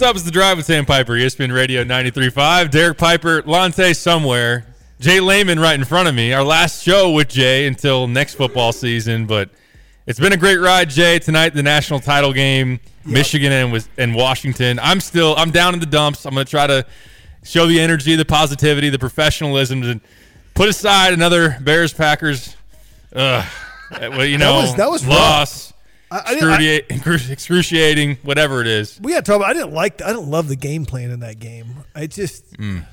What's up? It's the drive with Sam Piper, ESPN Radio 93.5. Derek Piper, Lante somewhere. Jay Leman right in front of me. Our last show with Jay until next football season, but it's been a great ride, Jay. Tonight, the national title game, Michigan and, and Washington. I'm still, I'm down in the dumps. I'm going to try to show the energy, the positivity, the professionalism, and put aside another Bears Packers. Uh, well, you know, that was, that was loss. I, I excruciating, excruciating, whatever it is. We got to talk about. I didn't like. I didn't love the game plan in that game. I just, Mm.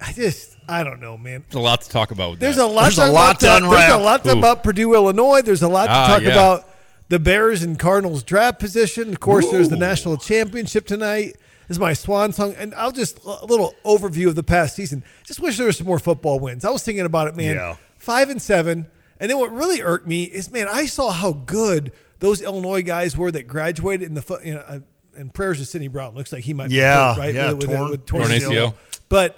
I just, I don't know, man. There's a lot to talk about with There's that. a lot. There's a lot about to that. There's a lot to Ooh. about Purdue, Illinois. There's a lot to Ah, talk yeah. about the Bears and Cardinals draft position. Of course, there's the national championship tonight. This is my swan song, and I'll just a little overview of the past season. Just wish there was some more football wins. I was thinking about it, man. Yeah. Five and seven, and then what really irked me is, man, I saw how good those Illinois guys were that graduated in the. You know, uh, and prayers to Sidney Brown. Looks like he might. Yeah, be hurt, right. yeah, with, torn- with, torn ACL. But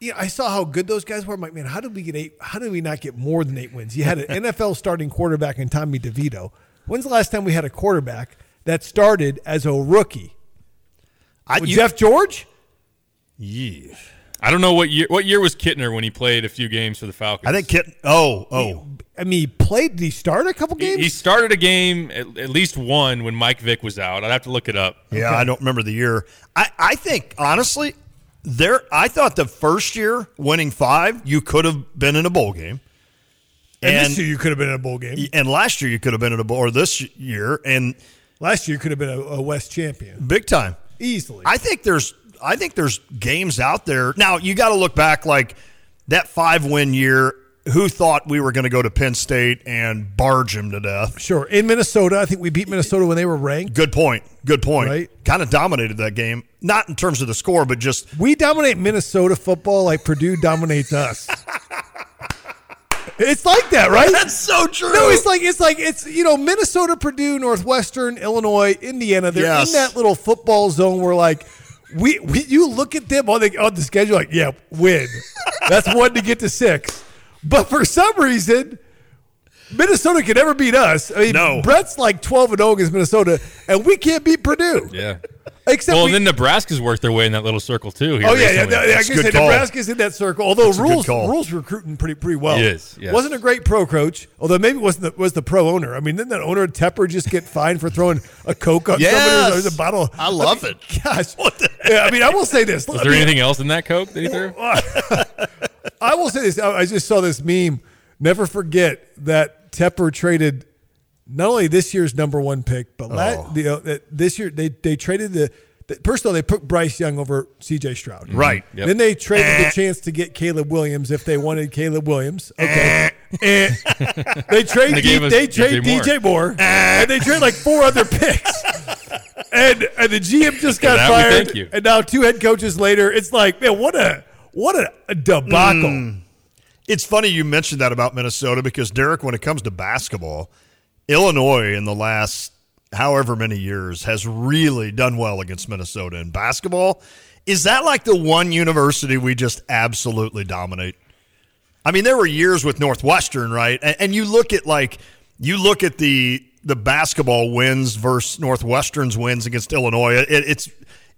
you know, I saw how good those guys were. I'm like, man, how did we get eight? How did we not get more than eight wins? You had an NFL starting quarterback in Tommy DeVito. When's the last time we had a quarterback that started as a rookie? I, you- Jeff George? Yeah. I don't know what year. What year was Kittner when he played a few games for the Falcons? I think Kit. Oh, oh. I mean, he played. Did he start a couple games? he started a game at, at least one when Mike Vick was out. I'd have to look it up. Yeah, I don't remember the year. I, I think honestly, there. I thought the first year winning five, you could have been in a bowl game, and, and this year you could have been in a bowl game. and last year you could have been in a bowl, or this year, and Last year you could have been a, a West champion big time. easily. I think there's I think there's games out there. Now you got to look back like that five win year. Who thought we were going to go to Penn State and barge him to death? sure. In Minnesota, I think we beat Minnesota when they were ranked. Good point. Good point. Right. Kind of dominated that game, not in terms of the score, but just We dominate Minnesota football like Purdue dominates us. it's like that, right? that's so true. No, it's like it's like it's you know Minnesota, Purdue, Northwestern, Illinois, Indiana. They're Yes. in that little football zone where like we, we you look at them on the on the schedule like yeah win. That's one to get to six, but for some reason. Minnesota can never beat us. I mean, No. Brett's like twelve and zero against Minnesota, and we can't beat Purdue. Yeah. Except Well, we, and then Nebraska's worked their way in that little circle too. Here Oh yeah, yeah. recently. no, I guess. Nebraska's in that circle. Although That's Rhule's Rhule's recruiting pretty pretty well. He is, yes. Wasn't a great pro coach. Although maybe it wasn't the, was the pro owner. I mean, didn't that owner Tepper just get fined for throwing a coke on Yes. somebody or a bottle? I love mean, it. Gosh. What the Yeah, I mean, I will say this. Was I there mean, anything else in that Coke that he threw? I will say this. I I just saw this meme. Never forget that Tepper traded not only this year's number one pick, but la- Oh. the, uh, that this year they they traded the. the First of all, they put Bryce Young over C.J. Stroud. Right. Yep. Then they traded Eh. the chance to get Caleb Williams if they wanted Caleb Williams. Okay. Eh. they trade They D- us they trade DJ DJ Moore, and they trade like four other picks. and and the GM just got fired. thank you. And now two head coaches later, it's like, man, what a what a, a debacle. Mm. It's funny you mentioned that about Minnesota because Derek, when it comes to basketball, Illinois in the last however many years has really done well against Minnesota in basketball. Is that like the one university we just absolutely dominate? I mean, there were years with Northwestern, right? And, and you look at like you look at the the basketball wins versus Northwestern's wins against Illinois. It, it's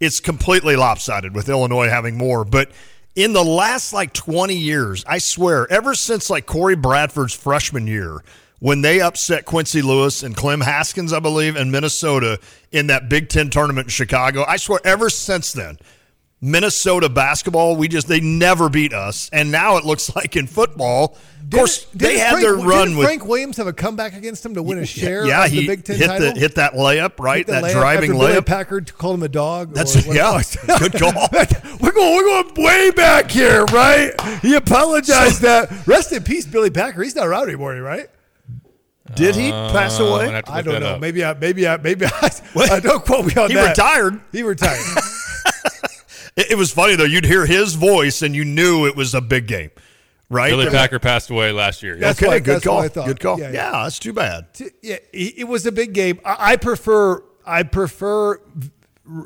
it's completely lopsided with Illinois having more. But in the last like twenty years, I swear, ever since like Corey Bradford's freshman year, when they upset Quincy Lewis and Clem Haskins, I believe, in Minnesota in that Big Ten tournament in Chicago, I swear, ever since then. Minnesota basketball, we just they never beat us, and now it looks like in football. Of course, Didn't- they didn't had Frank- their run didn't with Frank Williams have a comeback against him to win a share yeah, of the he Big Ten hit title. the hit that layup right, Hit that layup driving after Billy layup. Packer called him a dog. That's or yeah, good call. we're going, we're going way back here, right? He apologized that. Rest in peace, Billy Packer. He's not around anymore, right? Did he pass Uh, away? gonna have to I don't know. up. Maybe I, maybe I, maybe I. Uh, don't quote me on He that. retired. He retired. It, it was funny though. You'd hear his voice, and you knew it was a big game, right? Billy Packer passed away last year. That's okay, what- good that's call. what I thought. Good call. Yeah, Yeah, yeah. that's too bad. T- yeah, it it was a big game. I, I prefer, I prefer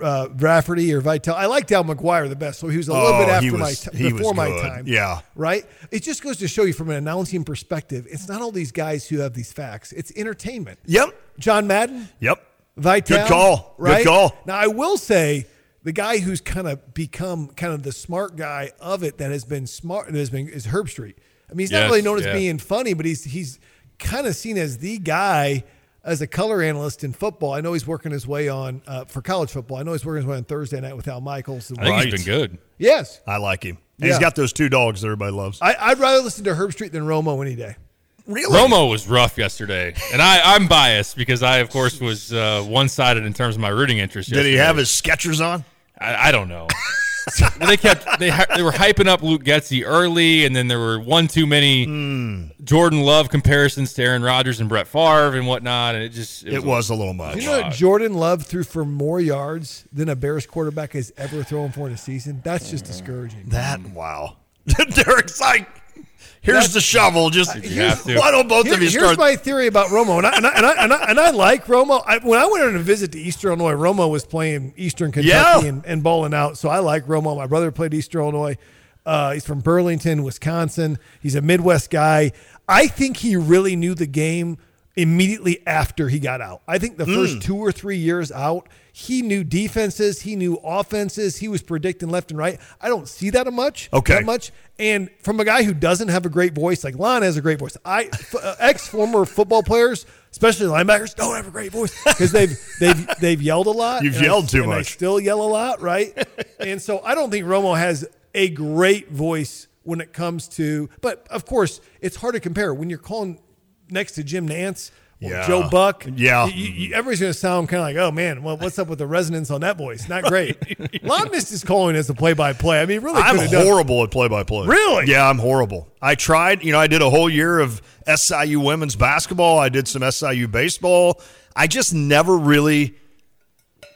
uh, Rafferty or Vitale. I like Al McGuire the best, so he was a little Oh, bit he after my t- he before was my time. Yeah. right. It just goes to show you from an announcing perspective, it's not all these guys who have these facts. It's entertainment. Yep. John Madden, Yep. Vitale. Good call. Good Right? call. Now I will say the guy who's kind of become kind of the smart guy of it that has been smart has been is Herbstreit. I mean, he's not really known as yeah. being funny, but he's he's kind of seen as the guy as a color analyst in football. I know he's working his way on uh, for college football. I know he's working his way on Thursday night with Al Michaels. I think Right. he's been good. yes, I like him. Yeah. He's got those two dogs that everybody loves. I, I'd rather listen to Herbstreit than Romo any day. really? Romo was rough yesterday, and I, I'm biased because I, of course, was uh, one-sided in terms of my rooting interest. Did he have his Skechers on? I, I don't know. Well, they kept they they were hyping up Luke Getsy early, and then there were one too many Hmm. Jordan Love comparisons to Aaron Rodgers and Brett Favre and whatnot, and it just It was a little much. You know what Jordan Love threw for more yards than a Bears quarterback has ever thrown for in a season? That's just discouraging. That wow. Derek's like, here's the shovel. Just why don't both Here- of you here's start? my theory about Romo, and I, and I, and I, and I, and I like Romo. I, when I went on a visit to Eastern Illinois, Romo was playing Eastern Kentucky Yeah. and, and balling out. So I like Romo. My brother played Eastern Illinois. Uh, he's from Burlington, Wisconsin. He's a Midwest guy. I think he really knew the game immediately after he got out. I think the first two or three years out, he knew defenses, he knew offenses, he was predicting left and right. I don't see that much. Okay. That much. And from a guy who doesn't have a great voice, like Lon has a great voice. I f- uh, ex former football players, especially linebackers, don't have a great voice because they've they've they've yelled a lot. You've and I- yelled too I much. still yell a lot, right? and so I don't think Romo has a great voice when it comes to. But of course, it's hard to compare when you're calling next to Jim Nantz. Or Yeah. Joe Buck. Yeah. You, you, everybody's going to sound kind of like, oh man, well, what's up with the resonance on that voice? Not great. Lon missed his calling as a play by play. I mean, really I'm have done. horrible at play by play. Really? Yeah, I'm horrible. I tried, you know, I did a whole year of SIU women's basketball. I did some SIU baseball. I just never really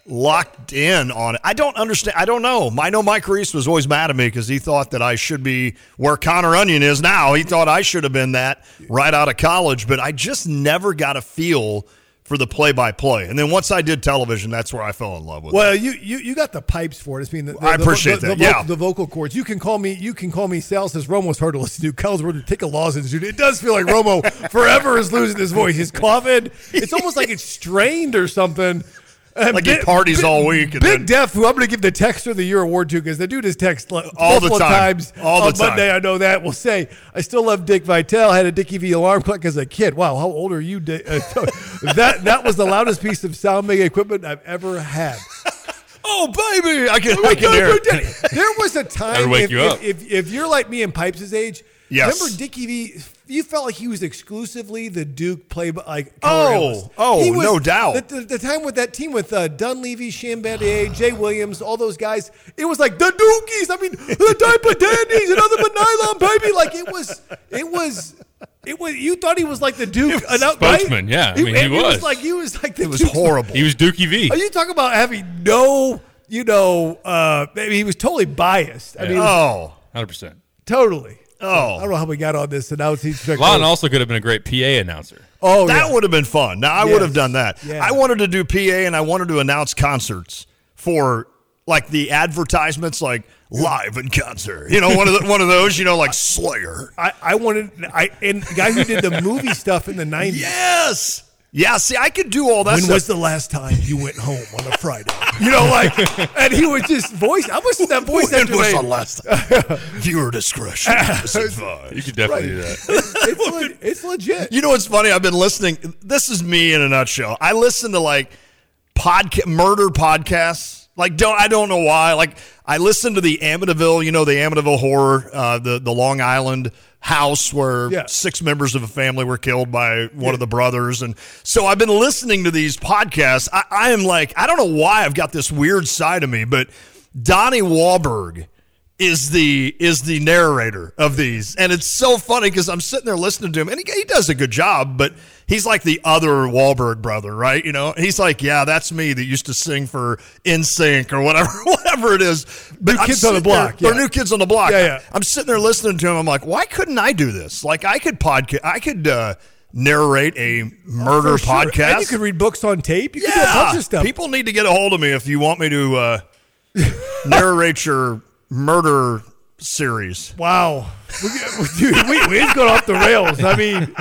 locked in on it. I don't understand. I don't know. I know Mike Reis was always mad at me because he thought that I should be where Connor Onion is now. He thought I should have been that right out of college, but I just never got a feel for the play by play. And then once I did television, that's where I fell in love with it. Well, you, you you got the pipes for it. It's being the, the, I appreciate the, that, The, yeah. vocal, the vocal cords. You can call me. You can call me. Sal says Romo's hard to listen to. Kyle's word to take a lozenge, dude. It does feel like Romo forever is losing his voice. He's coughing. It's almost like it's strained or something. And Like he parties all week and Big then- Def, who I'm going to give the Texter of the Year award to because the dude has text like All the time. times All the on Monday. time. I know that. Will say I still love Dick Vitale. I Had a Dickie V alarm clock as a kid. Wow, how old are you? Dick? Uh, that that was the loudest piece of sound making equipment I've ever had. oh, baby. I can, I can hear it. There was a time if, you if. If, if you're like me and Pipes' age, Yes. remember Dickie V? You felt like he was exclusively the Duke play like Oh, oh, He was- no doubt. The, the, the time with that team with uh, Dunleavy, Shane Battier, Jay Williams, all those guys, it was like the Dookies. I mean, the diaper dandies and other but nylon baby. Like it was, it was. It was you thought he was like the Duke was uh, right? spokesman, yeah. I mean, he and was. was. like he was like the It was Duke's- horrible. He was Dookie V. are you talking about having no, you know, uh, I mean, he was totally biased. I mean, Oh, Hundred percent. totally. Oh. I don't know how we got on this. And now he's Lon also could have been a great PA announcer. Oh, that yeah. would have been fun. Now I Yes. would have done that. Yeah. I wanted to do PA and I wanted to announce concerts for like the advertisements, like live in concert. You know, one of the, one of those. You know, like Slayer. I, I wanted. I and the guy who did the movie stuff in the nineties. Yes. Yeah. See, I could do all that. When stuff. was the last time you went home on a Friday? You know, like, and he would just voice. I was that voice when actor. was the made- last time? Viewer discretion is You advised. could definitely do that. It's, le- it's legit. You know what's funny? I've been listening. This is me in a nutshell. I listen to like podcast murder podcasts. Like don't I don't know why. Like I listen to the Amityville, you know, the Amityville horror, uh, the the Long Island house where Yeah. six members of a family were killed by one of the brothers, and so I've been listening to these podcasts. I, I am like I don't know why I've got this weird side of me, but Donnie Wahlberg is the is the narrator of these, and it's so funny because I'm sitting there listening to him, and he, he does a good job, but he's like the other Wahlberg brother, right? You know, he's like, yeah, that's me that used to sing for NSYNC or whatever, whatever it is. But New I'm Kids on the sitting there- Block, yeah. New Kids on the Block. Yeah, yeah. I'm sitting there listening to him. I'm like, why couldn't I do this? Like, I could podcast, I could uh, narrate a murder sure. podcast. And you could read books on tape. You could do a Yeah, bunch of stuff. people need to get a hold of me if you want me to uh, narrate your murder series. wow, we, dude, we, we just got off the rails. I mean,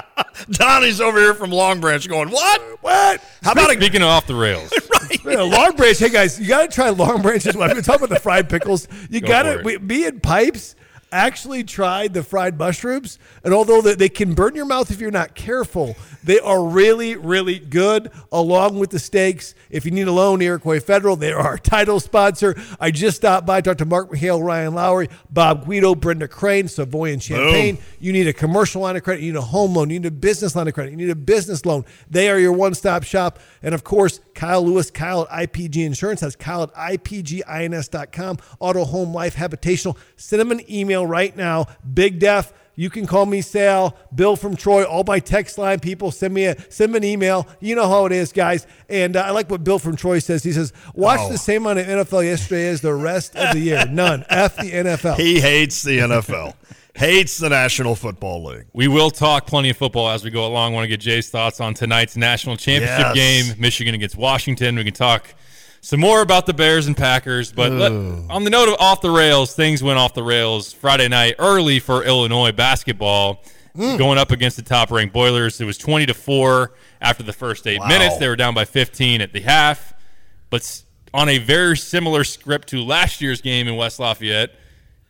Donnie's over here from Long Branch going, what? What? How about a Speaking of off the rails, Yeah, Long Branch. Hey guys, you got to try Long Branch's. I've been talking about the fried pickles. You Go got to it. Me and Pipes actually tried the fried mushrooms, and although they, can burn your mouth if you're not careful, they are really, really good. Along with the steaks, if you need a loan, Iroquois Federal, they are our title sponsor. I just stopped by, talked to Mark McHale, Ryan Lowry, Bob Guido, Brenda Crane, Savoy and Champaign. You need a commercial line of credit, you need a home loan, you need a business line of credit, you need a business loan. They are your one stop shop. And of course, Kyle Lewis, Kyle at IPG Insurance. That's Kyle at IPGINS.com. Auto, home, life, habitational. Send them an email right now. Big Def. You can call me Sal, Bill from Troy, all my text line people. Send me a send me an email. You know how it is, guys. And uh, I like what Bill from Troy says. He says, "Watch Oh. the same amount of NFL yesterday as the rest of the year. None. F the NFL." He hates the NFL, hates the National Football League. We will talk plenty of football as we go along. want to get Jay's thoughts on tonight's national championship Yes. game, Michigan against Washington. We can talk some more about the Bears and Packers. But let, on the note of off the rails, things went off the rails Friday night early for Illinois basketball. Mm. Going up against the top ranked Boilers, it was twenty to four after the first eight Wow. minutes. They were down by fifteen at the half, but on a very similar script to last year's game in West Lafayette,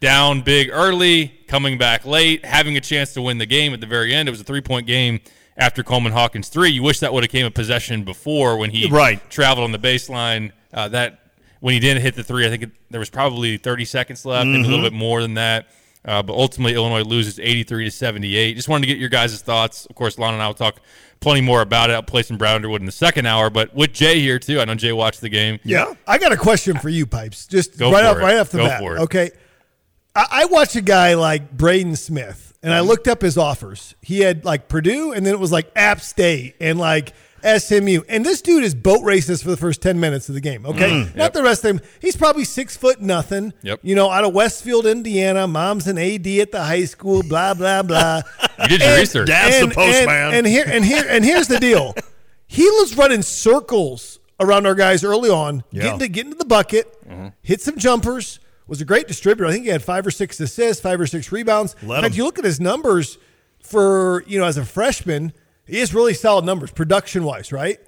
down big early, coming back late, having a chance to win the game at the very end. It was a three point game after Coleman Hawkins three. You wish that would have came a possession before when he Right. traveled on the baseline. Uh, that when he didn't hit the three, I think it, there was probably 30 seconds left, maybe a little bit more than that. Uh, but ultimately, Illinois loses 83 to 78. Just wanted to get your guys' thoughts. Of course, Lon and I will talk plenty more about it. I'll play some Brad Underwood in the second hour, but with Jay here too. I know Jay watched the game. Yeah. I got a question for you, Pipes. Just Go right off, it. right off the Go bat. for it. Okay. I, I watched a guy like Braden Smith, and I looked up his offers. He had like Purdue, and then it was like App State and like SMU. And this dude is boat races for the first ten minutes of the game. Okay, not Yep. the rest of him. He's probably six foot nothing. Yep. You know, out of Westfield, Indiana. Mom's an AD at the high school. Blah blah blah. You did your And- research. Dad's the and, postman. And, and here and here and here's the deal. He was running circles around our guys early on, Yeah. getting to getting to the bucket, Mm-hmm. hit some jumpers. Was a great distributor. I think he had five or six assists, five or six rebounds. Let In fact, him. you look at his numbers for you know as a freshman, he has really solid numbers production wise, right?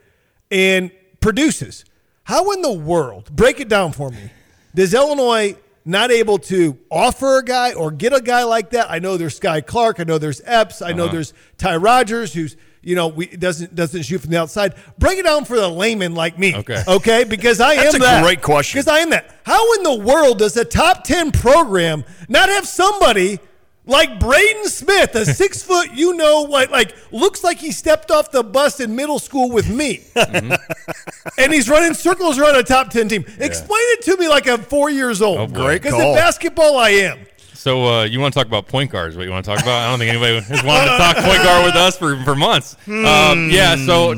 And produces. How in the world? Break it down for me. Does Illinois not able to offer a guy or get a guy like that? I know there's Skyy Clark. I know there's Epps. I know Uh-huh. there's Ty Rodgers, who's you know we, doesn't doesn't shoot from the outside. Break it down for the layman like me. Okay. Okay. Because I am That's am a that. great question. Because I am that. How in the world does a top ten program not have somebody? Like Braden Smith, a six foot, you know what, like looks like he stepped off the bus in middle school with me. Mm-hmm. and he's running circles around a top 10 team. Explain it to me like I'm four years old. Oh. Great Because in basketball, I am. So uh, you want to talk about point guards? What you want to talk about? I don't think anybody has wanted to talk point guard with us for, for months. Um, yeah, so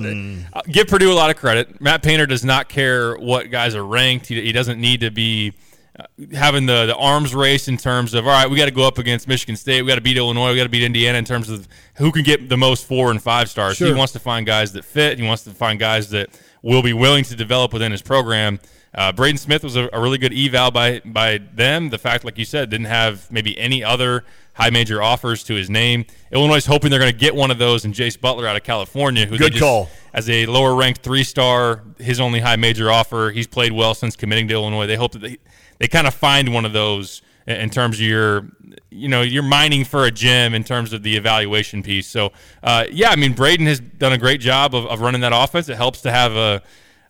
uh, give Purdue a lot of credit. Matt Painter does not care what guys are ranked. He, he doesn't need to be uh, having the, the arms race in terms of all right, we got to go up against Michigan State, we got to beat Illinois, we got to beat Indiana in terms of who can get the most four and five stars. He wants to find guys that fit. He wants to find guys that will be willing to develop within his program. Uh, Braden Smith was a, a really good eval by by them. The fact, like you said, didn't have maybe any other high major offers to his name. Illinois is hoping they're going to get one of those and Jace Butler out of California, who Good just- call. as a lower ranked three star, his only high major offer. He's played well since committing to Illinois. They hope that they, they kind of find one of those in in terms of your, you know, you're mining for a gem in terms of the evaluation piece. So, uh, yeah, I mean, Braden has done a great job of, of running that offense. It helps to have a,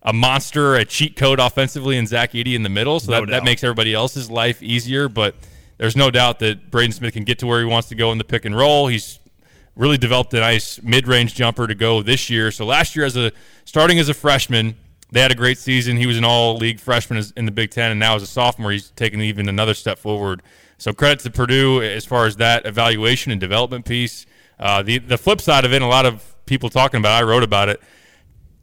a monster, a cheat code offensively, and Zach Edey in the middle. So No that, doubt. that makes everybody else's life easier. But there's no doubt that Braden Smith can get to where he wants to go in the pick and roll. He's really developed a nice mid-range jumper to go this year. So last year, as a starting as a freshman, they had a great season. He was an all-league freshman in the Big Ten, and now as a sophomore, he's taken even another step forward. So credit to Purdue as far as that evaluation and development piece. Uh, the the flip side of it, a lot of people talking about. it, I wrote about it.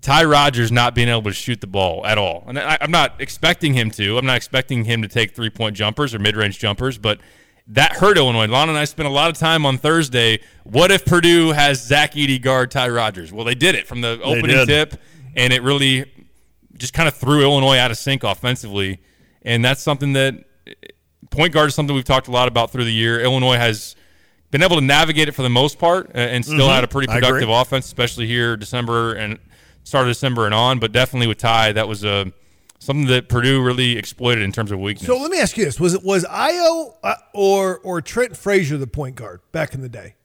Ty Rodgers not being able to shoot the ball at all. And I, I'm not expecting him to. I'm not expecting him to take three point jumpers or mid range jumpers, but that hurt Illinois. Lon and I spent a lot of time on Thursday. What if Purdue has Zach Edey guard Ty Rodgers? Well, they did it from the opening tip, and it really just kind of threw Illinois out of sync offensively. And that's something that point guard is something we've talked a lot about through the year. Illinois has been able to navigate it for the most part uh, and still had a pretty Mm-hmm. Productive offense, especially here December and start of December and on. But definitely with Ty, that was a something that Purdue really exploited in terms of weakness. So let me ask you this: Was it was Ayo uh, or or Trent Frazier the point guard back in the day?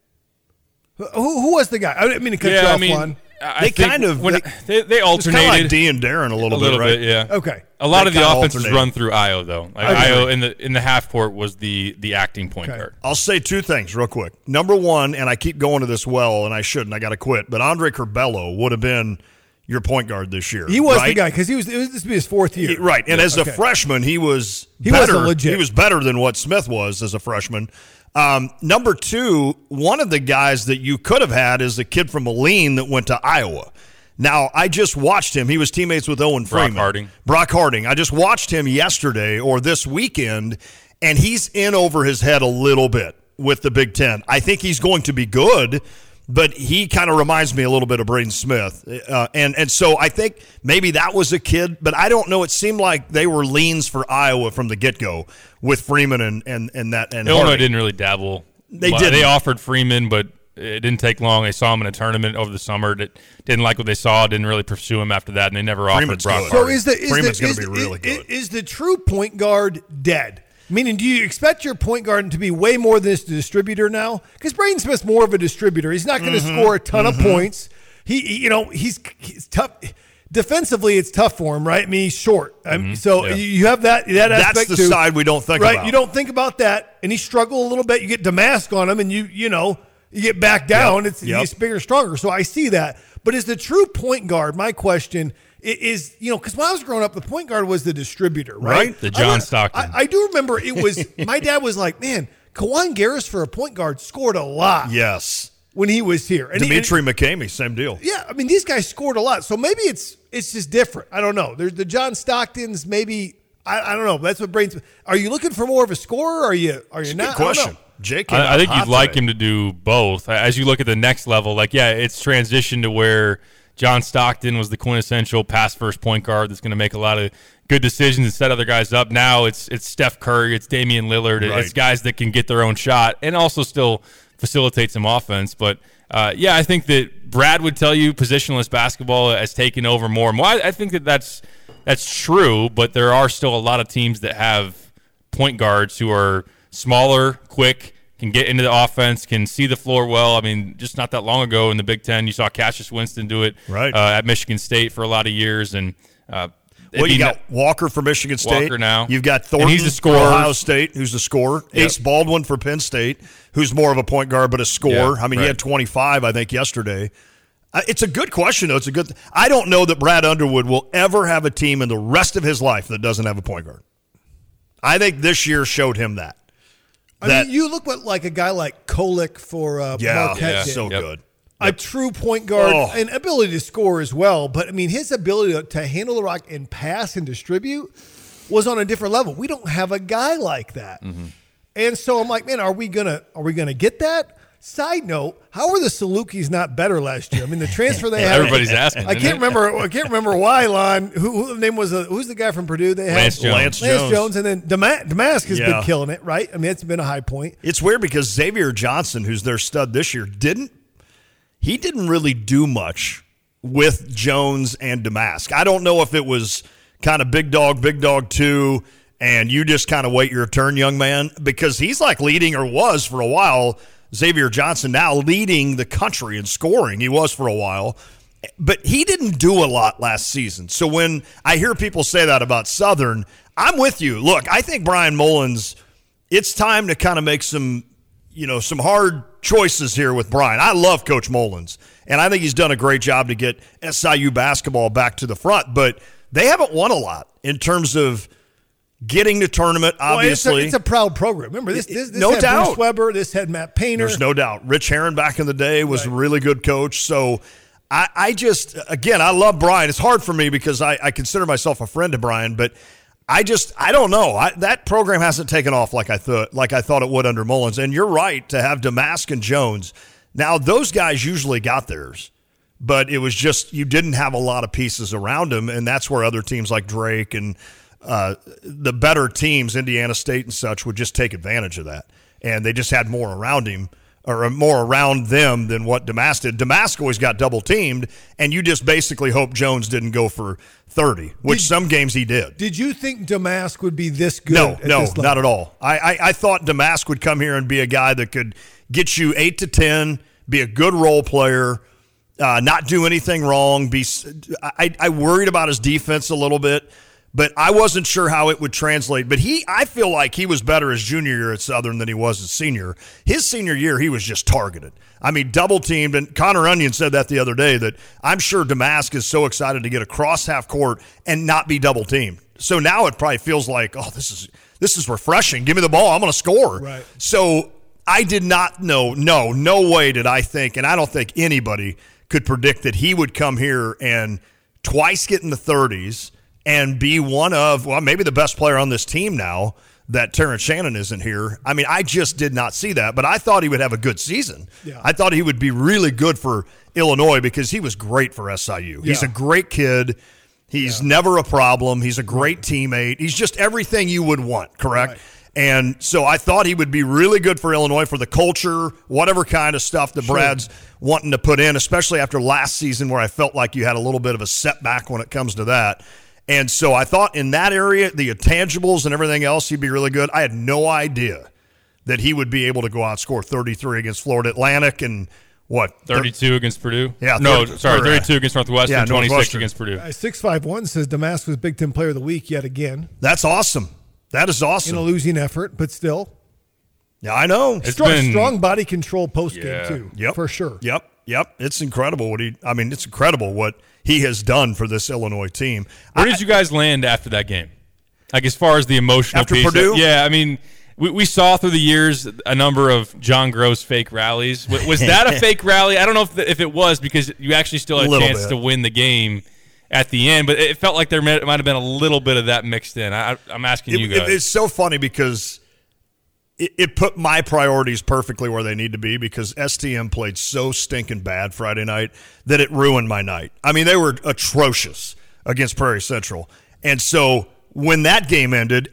Who, who was the guy? I didn't mean to cut you yeah, off, I mean, Juan. I They kind of- when, they- they, they, It's kind alternated of like D and Darren a little, a little bit, right? bit, yeah. Okay. A lot They of the kinda offenses run through Ayo though. Like Okay. Ayo in the in the half court was the the acting point Okay. guard. I'll say two things real quick. Number one, and I keep going to this well, and I shouldn't. I got to quit. But Andre Curbelo would have been your point guard this year. He was the guy because he was. It was this would be his fourth year, He- right. And as okay. a freshman, he was He was a better. legit- He was better than what Smith was as a freshman. Um, number two, one of the guys that you could have had is the kid from Moline that went to Iowa. Now, I just watched him. He was teammates with Owen Brock Freeman. Harding. Brock Harding. I just watched him yesterday or this weekend, and he's in over his head a little bit with the Big Ten. I think he's going to be good, but he kind of reminds me a little bit of Braden Smith. Uh, and, and so I think maybe that was a kid, but I don't know. It seemed like they were leans for Iowa from the get go with Freeman and, and, and that. And Illinois Harding. didn't really dabble. They didn't. They offered Freeman, but it didn't take long. They saw him in a tournament over the summer. That didn't like what they saw. Didn't really pursue him after that, and they never offered Freeman's Brock. good. So is the is Freeman's the, gonna be really is- good. Is the true point guard dead? Meaning, do you expect your point guard to be way more than just a distributor now? Because Braden Smith's more of a distributor. He's not going to Mm-hmm. score a ton of points. He, he- you know, he's he's tough. Defensively, it's tough for him, right? I mean, he's short. I mean, so Mm-hmm. Yeah. you- have that that aspect. That's the too. side we don't think right? about. You don't think about that, and he struggled a little bit. You get Domask on him, and you you know you get back down. Yep. It's Yep. he's bigger, stronger. So I see that. But is the true point guard? My question is, you know, because when I was growing up, the point guard was the distributor, right? Right. The John re- Stockton. I, I do remember it was my dad was like, man, Kiwane Garris for a point guard scored a lot Yes. when he was here. And he- Demetri McCamey, same deal. yeah, I mean these guys scored a lot, so maybe it's it's just different. I don't know. There's the John Stocktons. Maybe I, I don't know. That's what brains. Are you looking for more of a scorer? Or are you are you Good not? I question. Jake, I, I think you'd like him to do both. As you look at the next level, like yeah, it's transitioned to where John Stockton was the quintessential pass first point guard that's going to make a lot of good decisions and set other guys up. Now it's it's Steph Curry, it's Damian Lillard, Right. it's guys that can get their own shot and also still facilitate some offense. But uh, yeah, I think that Brad would tell you positionless basketball has taken over more and more. I, I think that that's that's true, but there are still a lot of teams that have point guards who are smaller, quick, can get into the offense, can see the floor well. I mean, just not that long ago in the Big Ten, you saw Cassius Winston do it Right. uh, at Michigan State for a lot of years, and uh, Well, you got Walker for Michigan State. Walker now. You've got And Thornton he's for scorer. Ohio State, who's the scorer. Yep. Ace Baldwin for Penn State, who's more of a point guard but a scorer. Yeah, I mean, he had 25, I think, yesterday. Uh, It's a good question, though. It's a good. I don't know that Brad Underwood will ever have a team in the rest of his life that doesn't have a point guard. I think this year showed him that. I That- mean, you look at like a guy like Kolek for uh, Yeah, Marquette. yeah, did. so Yep. good. a true point guard Oh. and ability to score as well. But I mean, his ability to, to handle the rock and pass and distribute was on a different level. We don't have a guy like that. Mm-hmm. And so I'm like, man, are we gonna are we gonna get that? Side note: How were the Salukis not better last year? I mean, the transfer they had. Everybody's asking, I can't it? remember. I can't remember why. Lon, who, who the name was? Uh, who's the guy from Purdue? They had Lance Jones. Lance Lance Jones. Jones, and then Dama- Domask has Yeah. been killing it, right? I mean, it's been a high point. It's weird because Xavier Johnson, who's their stud this year, didn't he didn't really do much with Jones and Domask. I don't know if it was kind of big dog, big dog two, and you just kind of wait your turn, young man, because he's like leading or was for a while. Xavier Johnson now leading the country in scoring. He was for a while. But he didn't do a lot last season. So when I hear people say that about Southern, I'm with you. Look, I think Bryan Mullins, it's time to kind of make some you know, some hard choices here with Bryan. I love Coach Mullins, and I think he's done a great job to get SIU basketball back to the front, but they haven't won a lot in terms of getting to tournament, Well, it's, a, obviously. it's a proud program. Remember this? This, this No had doubt. Bruce Weber. This had Matt Painter. There's no doubt. Rich Herrin back in the day was a really good coach. So I, I just, again, I love Bryan. It's hard for me because I, I consider myself a friend to Bryan, but I just, I don't know. I, that program hasn't taken off like I thought, like I thought it would under Mullins. And you're right to have Domask and Jones. Now those guys usually got theirs, but it was just you didn't have a lot of pieces around them, and that's where other teams like Drake and uh, the better teams, Indiana State and such, would just take advantage of that, and they just had more around him. or more around them than what Domask did. Domask always got double teamed, and you just basically hope Jones didn't go for 30, which Did- some games he did. Did you think Domask would be this good? No, no, not at all. I, I, I thought Domask would come here and be a guy that could get you eight to ten, be a good role player, uh, not do anything wrong. Be I worried about his defense a little bit, but I wasn't sure how it would translate. But he, I feel like he was better his junior year at Southern than he was his senior. His senior year, he was just targeted. I mean, double teamed. And Connor Onion said that the other day that I'm sure Domask is so excited to get across half court and not be double teamed. So now it probably feels like, oh, this is this is refreshing. Give me the ball. I'm going to score. Right. So I did not know. No, no way did I think, and I don't think anybody could predict that he would come here and twice get in the 30s and be one of, well, maybe the best player on this team now that Terrence Shannon isn't here. I mean, I just did not see that, but I thought he would have a good season. Yeah. I thought he would be really good for Illinois because he was great for SIU. He's a great kid. He's never a problem. He's a great teammate. He's just everything you would want, correct? Right. And so I thought he would be really good for Illinois for the culture, whatever kind of stuff that Brad's wanting to put in, especially after last season where I felt like you had a little bit of a setback when it comes to that. And so I thought in that area, the intangibles and everything else, he'd be really good. I had no idea that he would be able to go out and score 33 against Florida Atlantic and what? 32 against Purdue. Yeah, no, thir- sorry, or, uh, 32 against Northwestern, yeah, 26 Northwestern. against Purdue. Uh, Six five one says Domask was Big Ten Player of the Week yet again That's awesome. That is awesome. in awesome. a losing effort, but still yeah, I know. It's strong, been- strong body control post game Yeah. too. Yep. for sure. Yep. Yep. It's incredible what he I mean, it's incredible what he has done for this Illinois team. Where I- did you guys land after that game? Like as far as the emotional After piece. Purdue? yeah, I mean, we, we saw through the years a number of John Groce fake rallies. Was, was that a fake rally? I don't know if, the, if it was because you actually still had a chance bit. to win the game at the end, but it felt like there might, might have been a little bit of that mixed in. I, I'm asking it- you it- guys. it's so funny because it, it put my priorities perfectly where they need to be because STM played so stinking bad Friday night that it ruined my night. I mean, they were atrocious against Prairie Central. And so when that game ended,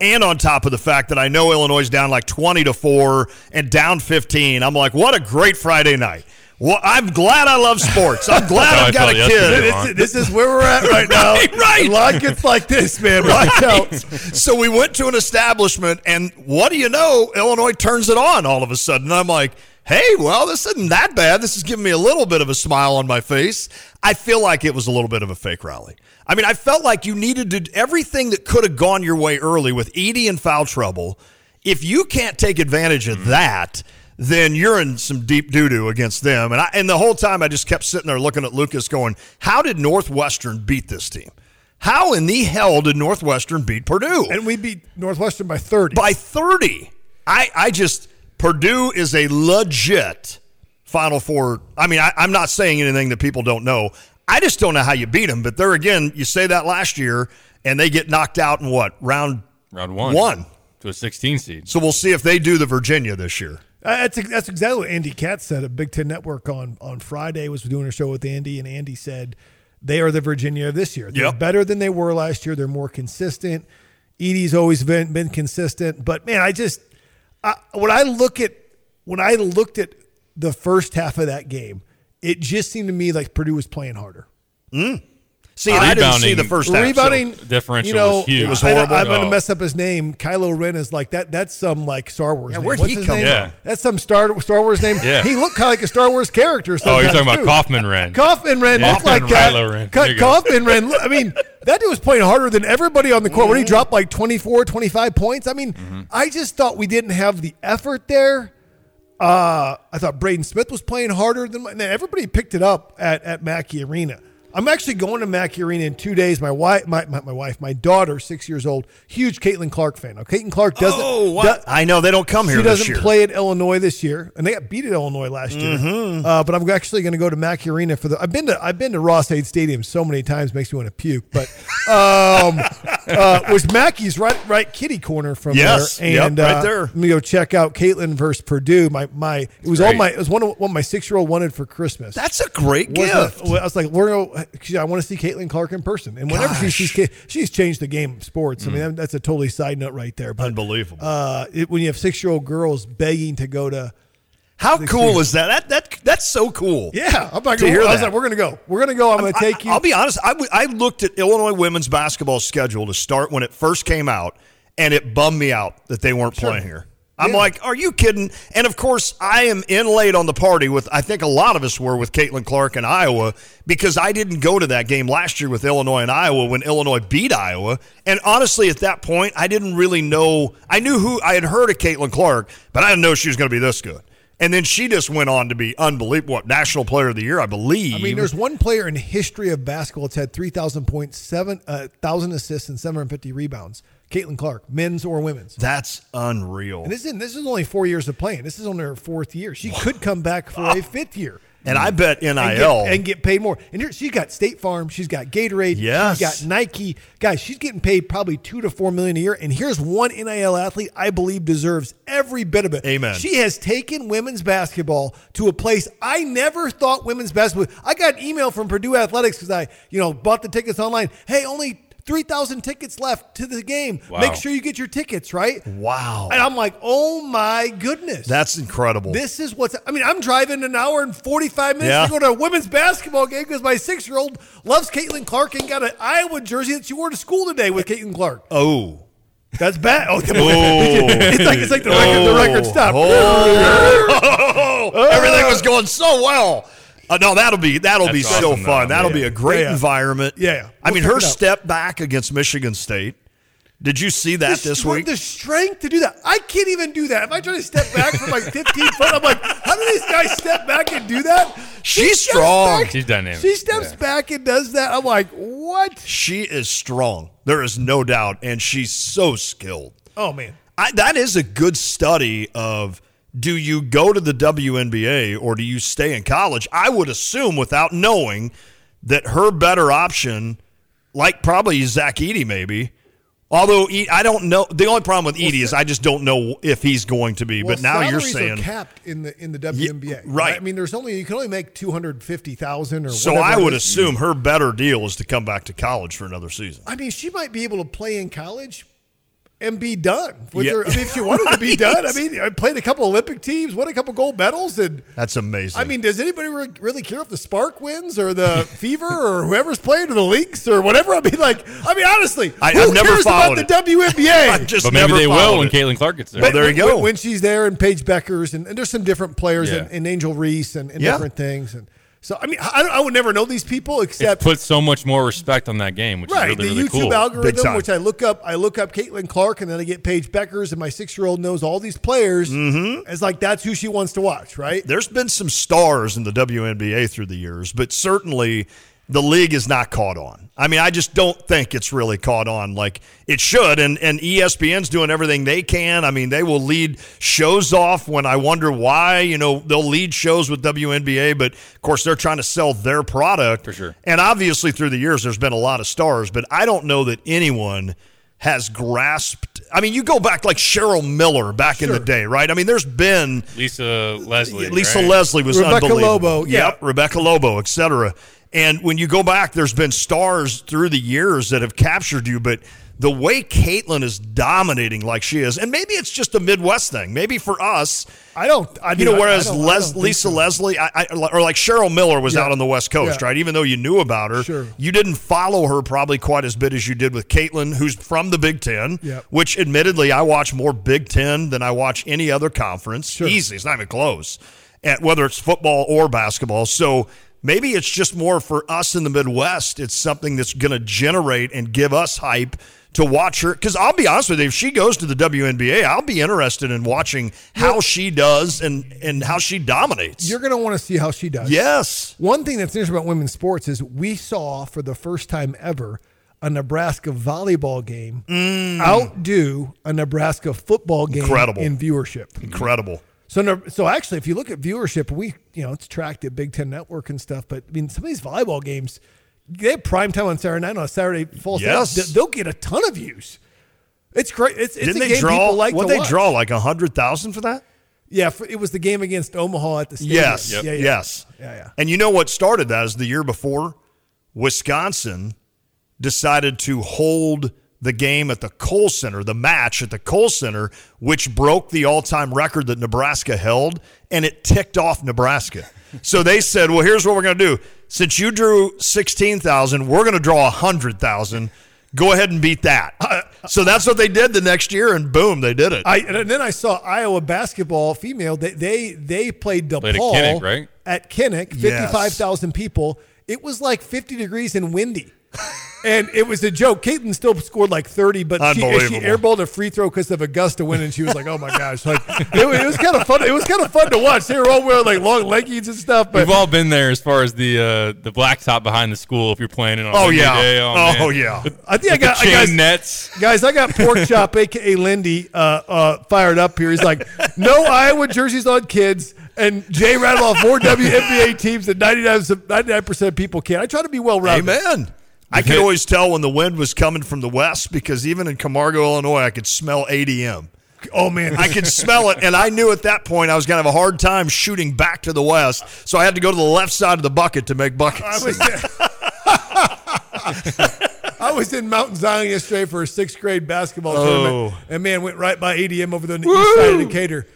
and on top of the fact that I know Illinois is down like 20 to 4 and down 15, I'm like, what a great Friday night. Well, I'm glad I love sports. I'm glad I I've got a kid. This, this is where we're at right now. Right, right. A lot gets like this, man. Watch out. so we went to an establishment, and what do you know? Illinois turns it on all of a sudden. And I'm like, hey, well, this isn't that bad. This is giving me a little bit of a smile on my face. I feel like it was a little bit of a fake rally. I mean, I felt like you needed to everything that could have gone your way early with Edey in foul trouble. If you can't take advantage of that, then you're in some deep doo doo against them. And I, and the whole time I just kept sitting there looking at Lucas, going, "How did Northwestern beat this team? How in the hell did Northwestern beat Purdue?" And we beat Northwestern by 30. by 30. I, I just, Purdue is a legit Final Four. I mean, I, I'm not saying anything that people don't know. I just don't know how you beat them. But there again, you say that last year, and they get knocked out in what? Round Round one. One. To a 16 seed. So we'll see if they do the Virginia this year. Uh, That's that's exactly what Andy Katz said at Big Ten Network on on Friday. Was doing a show with Andy, and Andy said they are the Virginia of this year. They're Yep. better than they were last year. They're more consistent. Edey's always been been consistent, but man, I just I, when I look at when I looked at the first half of that game, it just seemed to me like Purdue was playing harder. See, I didn't see Rebounding- the first half. so- Rebounding differential you know, was huge. It was I- horrible. I, am going to mess up his name. Kylo Ren is like that. That's some like Star Wars. Yeah, name. where'd What's he his come name? Yeah. That's some Star Star Wars name. Yeah. He looked kind of like a Star Wars character. Oh, you're sometimes, talking about. Kaufman-Renn. Kaufman Ren Yeah. looked like Kylo Ren. Ka- There you go. Kaufman-Renn. I mean, that dude was playing harder than everybody on the court. When he dropped like 24, 25 points. I mean, Mm-hmm. I just thought we didn't have the effort there. Uh, I thought Braden Smith was playing harder than my, everybody picked it up at, at Mackey Arena. I'm actually going to Mackey Arena in two days. My wife, my, my, my wife, my daughter, six years old, huge Caitlin Clark fan. Now, Caitlin Clark doesn't. Oh, what? do- I know they don't come here she doesn't year. play at Illinois this year, and they got beat at Illinois last year. Mm-hmm. Uh, but I'm actually going to go to Mackey Arena for the. I've been to I've been to Ross-Ade Stadium so many times, makes me want to puke. But um, uh, was Mackey's right right kitty corner from Yes. there, Yep, and right uh, there. Let me go check out Caitlin versus Purdue. My my it was all my it was one of what my six year old wanted for Christmas. That's a great Was gift. it- I was like, we're gonna, I want to see Caitlin Clark in person, and whenever she Gosh. Mm. sees, she's changed the game of sports. I mean, that's a totally side note right there. But Unbelievable. uh, it, when you have six year old girls begging to go to How cool is that? That that that's so cool. Yeah, I'm like, To hear I was that. like, we're gonna go. We're gonna go. I'm gonna take you. I, will be honest. I, w- I looked at Illinois women's basketball schedule to start when it first came out, and it bummed me out that they weren't playing here. I'm Yeah. like, are you kidding? And of course, I am in late on the party with. I think a lot of us were with Caitlin Clark in Iowa because I didn't go to that game last year with Illinois and Iowa when Illinois beat Iowa. And honestly, at that point, I didn't really know. I knew who I had heard of Caitlin Clark, but I didn't know she was going to be this good. And then she just went on to be unbelievable. What national player of the year, I believe. I mean, there's one player in history of basketball that's had 3,000 points, 7,000 uh, assists, and 750 rebounds. Caitlin Clark, men's or women's. That's unreal. And this is this is only four years of playing. This is only her fourth year. She could come back for a fifth year. And I bet NIL. and get, and get paid more. And here, she's got State Farm, she's got Gatorade, Yes. she's got Nike. Guys, she's getting paid probably two to four million a year. And here's one NIL athlete I believe deserves every bit of it. Amen. She has taken women's basketball to a place I never thought women's basketball. I got an email from Purdue Athletics because I, you know, bought the tickets online. Hey, only. 3,000 tickets left to the game. Wow. Make sure you get your tickets, right? wow. And I'm like, oh my goodness. That's incredible. This is what's. I mean, I'm driving an hour and 45 minutes Yeah. to go to a women's basketball game because my six year old loves Caitlin Clark and got an Iowa jersey that she wore to school today with Caitlin Clark. oh. That's bad. Oh, it's like it's like the record. The record oh. stopped. Oh. Everything was going so well. Uh, no, that'll be that'll be That's so awesome, fun. though. That'll Yeah, be a great Yeah, yeah. environment. Yeah, yeah. I We'll mean, her step back against Michigan State. Did you see that The this str- week? The strength to do that. I can't even do that. If I try to step back from like 15 foot, I'm like, how do these guys step back and do that? She She's steps strong. back- She's dynamic. She steps Yeah. back and does that. I'm like, what? she is strong. There is no doubt, and she's so skilled. Oh man. I, that is a good study of do you go to the WNBA or do you stay in college? I would assume, without knowing, that her better option, like probably Zach Edey, maybe. Although I don't know, the only problem with Edey is I just don't know if he's going to be. Well, but now you're saying capped in the in the WNBA. right. I mean, there's only you can only make two hundred fifty thousand or. so. I would assume her better deal is to come back to college for another season. I mean, she might be able to play in college and be done. With Yeah. her, I mean, if she wanted to be done, I mean, I played a couple Olympic teams, won a couple gold medals, and That's amazing. I mean, does anybody re- really care if the Spark wins or the Fever or whoever's playing or the Leaks or whatever? I mean, like, I mean, honestly, I- who I've never cares about followed the WNBA? I've just But maybe never they will followed when. Caitlin Clark gets there. Well, there you when- go. When she's there and Paige Bueckers and, and there's some different players Yeah. and, and Angel Reese and, and Yeah. different things. And so, I mean, I, I would never know these people it except puts so much more respect on that game, which right is really, the really YouTube cool. Big algorithm, which I look up. I look up Caitlin Clark and then I get Paige Bueckers and my six year old knows all these players. Mm-hmm. It's like that's who she wants to watch, right? there's been some stars in the WNBA through the years, but certainly the league is not caught on. I mean, I just don't think it's really caught on like it should. And and ESPN's doing everything they can. I mean, they will lead shows off when I wonder why. You know, they'll lead shows with WNBA, but of course they're trying to sell their product For sure. And obviously through the years, there's been a lot of stars, but I don't know that anyone has grasped. I mean, you go back like Cheryl Miller back in the day, right? I mean, there's been Lisa Leslie. Lisa right? Leslie was Rebecca unbelievable. Lobo, yeah. Yep, Rebecca Lobo, etc. And when you go back, there's been stars through the years that have captured you, but the way Caitlin is dominating like she is, and maybe it's just a Midwest thing. Maybe for us, I don't. I you know, I- whereas I Les, Lisa so. Leslie, I, I, or like Cheryl Miller was Yeah. out on the West Coast, Yeah. right? Even though you knew about her, Sure. you didn't follow her probably quite as bit as you did with Caitlin, who's from the Big Ten, Yep. which admittedly I watch more Big Ten than I watch any other conference. Sure. Easy, it's not even close, at whether it's football or basketball. So maybe it's just more for us in the Midwest. It's something that's going to generate and give us hype to watch her. Because I'll be honest with you, if she goes to the WNBA, I'll be interested in watching how she does and and how she dominates. You're going to want to see how she does. yes. One thing that's interesting about women's sports is we saw for the first time ever a Nebraska volleyball game mm. outdo a Nebraska football game Incredible. in viewership. Incredible. So, no, so actually, if you look at viewership, we you know it's tracked at Big Ten Network and stuff. But I mean, some of these volleyball games, they have prime time on Saturday night on a Saturday fall. Yes. Saturday, they'll get a ton of views. It's great. It's, it's Didn't a they game draw? people like what they watch. draw like a hundred thousand for that? Yeah, for, it was the game against Omaha at the stadium. Yes. Yeah, yeah. Yes. Yeah, yeah. And you know what started that is the year before, Wisconsin decided to hold the game at the Kohl Center, the match at the Kohl Center, which broke the all time record that Nebraska held, and it ticked off Nebraska. So they said, well, here's what we're going to do. Since you drew 16,000, we're going to draw 100,000. Go ahead and beat that. so that's what they did the next year, and boom, they did it. I and then I saw Iowa basketball female. They they they played DePaul Played at Kinnick, right? At Kinnick, Yes. fifty five thousand people. It was like fifty degrees and windy. And it was a joke. Caitlin still scored like thirty, but she, she airballed a free throw because of Augusta win, and she was like, "Oh my gosh!" Like it, was- it was kind of fun. It was kind of fun to watch. They were all wearing like long leggings and stuff. But We've all been there as far as the uh, the blacktop behind the school. If you're playing it on oh, yeah. day, oh, oh, yeah. I think I got I chain guys, nets. Guys, I got Pork Chop, aka Lindy, uh, uh, fired up here. He's like, no Iowa jerseys on kids. And Jay rattled off more WNBA teams than 99 percent of people can. I try to be well rounded. Amen. I could always tell when the wind was coming from the west because even in Camargo, Illinois, I could smell ADM. Oh man, I could smell it, and I knew at that point I was going to have a hard time shooting back to the west. So I had to go to the left side of the bucket to make I buckets. was, I was in Mount Zion yesterday for a sixth grade basketball oh. tournament, and man, went right by ADM over the east side of Decatur.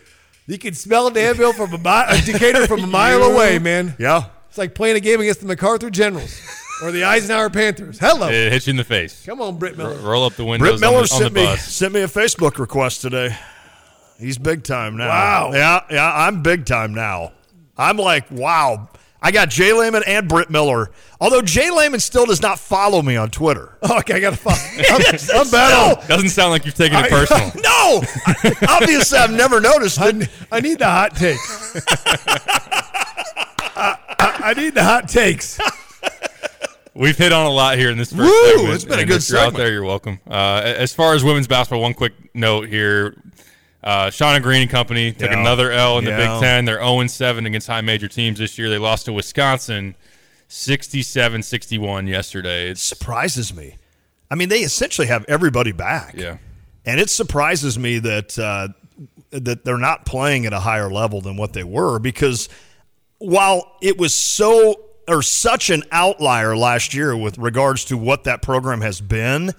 You could smell Danville from a mile, Decatur from a mile away, man. yeah. It's like playing a game against the MacArthur Generals or the Eisenhower Panthers. Hello, It hits you in the face. come on, Britt Miller. Roll up the Britt windows on Miller the, on the sent me bus. sent me a Facebook request today. He's big time now. Wow. Yeah, yeah, I'm big time now. I'm like, wow. I got Jay Leman and Britt Miller. Although Jay Leman still does not follow me on Twitter. Oh, okay, I got to follow. I'm, I'm bad on. Doesn't sound like you've taken it I- personal. No, obviously I've never noticed I. I need the hot takes. I, I, I need the hot takes. We've hit on a lot here in this first Woo, segment. it's been a good if you're out there, you're welcome. Uh, as far as women's basketball, one quick note here. Uh, Shauna Green and company took Yeah. another L in the Yeah. Big Ten. They're 0 7 against high major teams this year. They lost to Wisconsin 67 61 yesterday. It's, surprises me. I mean, they essentially have everybody back. yeah. and it surprises me that uh, that they're not playing at a higher level than what they were because while it was so or such an outlier last year with regards to what that program has been,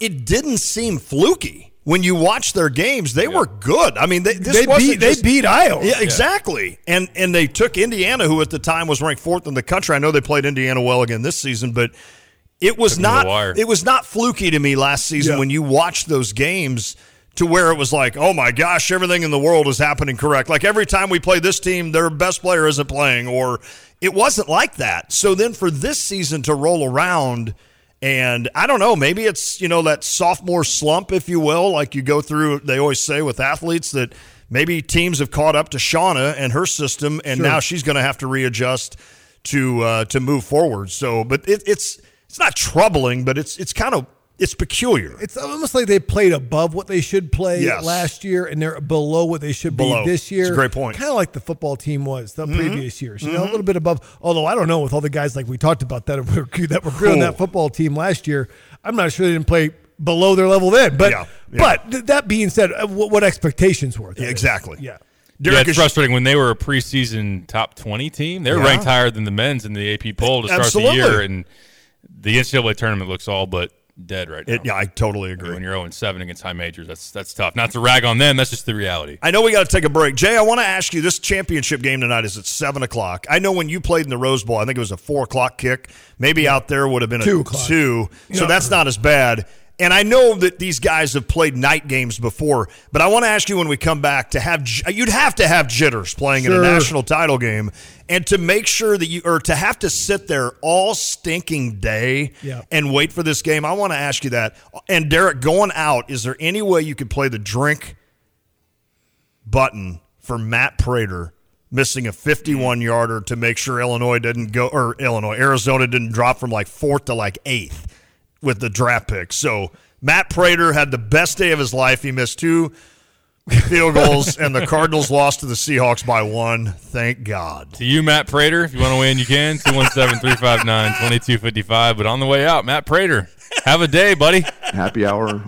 it didn't seem fluky. When you watch their games, they were good. I mean, they, this They beat, they beat Iowa. yeah, exactly. And and they took Indiana, who at the time was ranked fourth in the country. I know they played Indiana well again this season, but it was Took 'em to the not it was not fluky to me last season Yeah. when you watched those games to where it was like, oh my gosh, everything in the world is happening correct. Like every time we play this team, their best player isn't playing, or it wasn't like that. So then for this season to roll around. And I don't know, maybe it's, you know, that sophomore slump, if you will, like you go through, they always say with athletes that maybe teams have caught up to Shauna and her system, and Sure. now she's going to have to readjust to uh, to move forward. So, but it, it's it's not troubling, but it's it's kind of it's peculiar. It's almost like they played above what they should play Yes. last year, and they're below what they should Below. be this year. It's a great point. Kind of like the football team was the previous years. You know, a little bit above. Although I don't know with all the guys like we talked about that were that were good on that football team last year. I'm not sure they didn't play below their level then. But Yeah, yeah. but th- that being said, uh, what, what expectations were? Yeah, exactly. Yeah. Yeah, Derek it's is- frustrating when they were a preseason top 20 team. They were Yeah. ranked higher than the men's in the AP poll to start Absolutely. the year. And the NCAA tournament looks all but dead right now. It, yeah, I totally agree. when you're 0 7 against high majors, that's that's tough. Not to rag on them, that's just the reality. I know we got to take a break. Jay, I want to ask you this championship game tonight is at 7 o'clock. I know when you played in the Rose Bowl, I think it was a 4 o'clock kick. Maybe out there would have been Two a o'clock. 2. So No. that's not as bad. And I know that these guys have played night games before, but I want to ask you when we come back to have you'd have to have jitters playing in a national title game, and to make sure that you or to have to sit there all stinking day Yeah. and wait for this game. I want to ask you that. And Derek, going out, is there any way you could play the drink button for Matt Prater missing a 51 yarder to make sure Illinois didn't go or Illinois Arizona didn't drop from like fourth to like eighth with the draft pick. So Matt Prater had the best day of his life. He missed two field goals, and the Cardinals lost to the Seahawks by one. Thank God. To you, Matt Prater, if you want to weigh in, you can. 217 359 2255. But on the way out, Matt Prater, have a day, buddy. happy hour.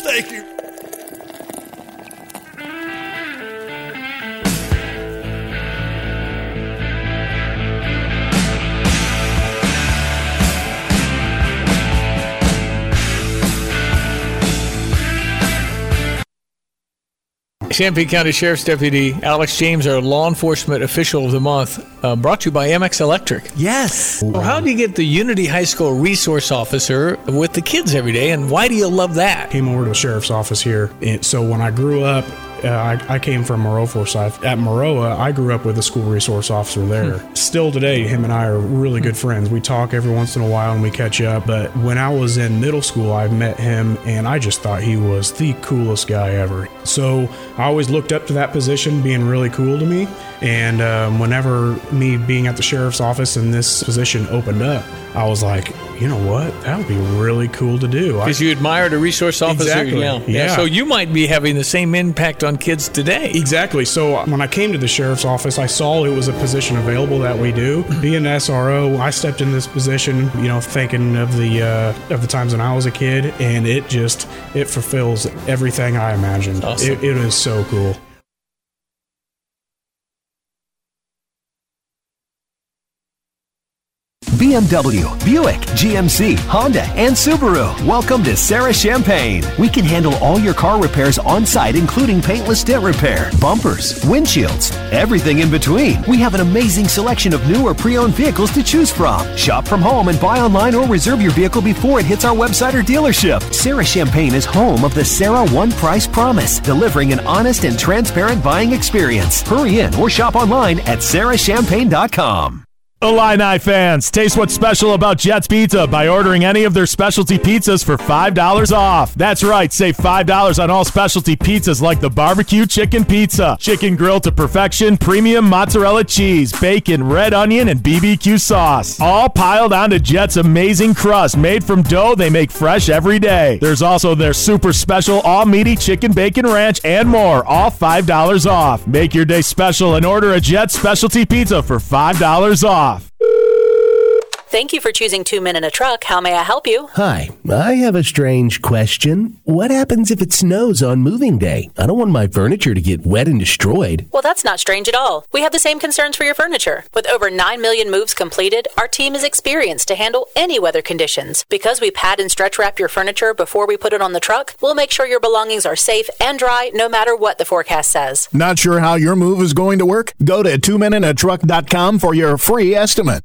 Thank you. Champaign County Sheriff's Deputy Alex James, our law enforcement official of the month, uh, brought to you by MX Electric. Yes. Well, how do you get the Unity High School resource officer with the kids every day, and why do you love that? Came over to the sheriff's office here. And so when I grew up, uh, I, I, came from Maroa Forsyth. At Maroa, I grew up with a school resource officer there. Hmm. Still today, him and I are really good friends. We talk every once in a while and we catch up. But when I was in middle school, I met him and I just thought he was the coolest guy ever. So I always looked up to that position being really cool to me. And um, whenever me being at the sheriff's office and this position opened up, I was like, you know what? That would be really cool to do. Because you admired a resource officer. Exactly. Yeah. yeah. yeah. So you might be having the same impact on kids today. Exactly. So when I came to the sheriff's office, I saw it was a position available that we do. Being an SRO, I stepped in this position, you know, thinking of the uh, of the times when I was a kid, and it just it fulfills everything I imagined. Awesome. It, it is so cool. BMW, Buick, GMC, Honda, and Subaru. Welcome to Serra Champaign. We can handle all your car repairs on site, including paintless dent repair, bumpers, windshields, everything in between. We have an amazing selection of new or pre owned vehicles to choose from. Shop from home and buy online or reserve your vehicle before it hits our website or dealership. Serra Champaign is home of the Serra One Price Promise, delivering an honest and transparent buying experience. Hurry in or shop online at serrachampaign.com. Illini fans, taste what's special about Jets Pizza by ordering any of their specialty pizzas for $5 off. That's right, save $5 on all specialty pizzas like the barbecue chicken pizza, chicken grilled to perfection, premium mozzarella cheese, bacon, red onion, and BBQ sauce. All piled onto Jets' amazing crust made from dough they make fresh every day. There's also their super special all meaty chicken bacon ranch and more, all $5 off. Make your day special and order a Jets specialty pizza for $5 off. Thank you for choosing Two Men in a Truck. How may I help you? Hi, I have a strange question. What happens if it snows on moving day? I don't want my furniture to get wet and destroyed. Well, that's not strange at all. We have the same concerns for your furniture. With over 9 million moves completed, our team is experienced to handle any weather conditions. Because we pad and stretch wrap your furniture before we put it on the truck, we'll make sure your belongings are safe and dry no matter what the forecast says. Not sure how your move is going to work? Go to twomeninatruck.com for your free estimate.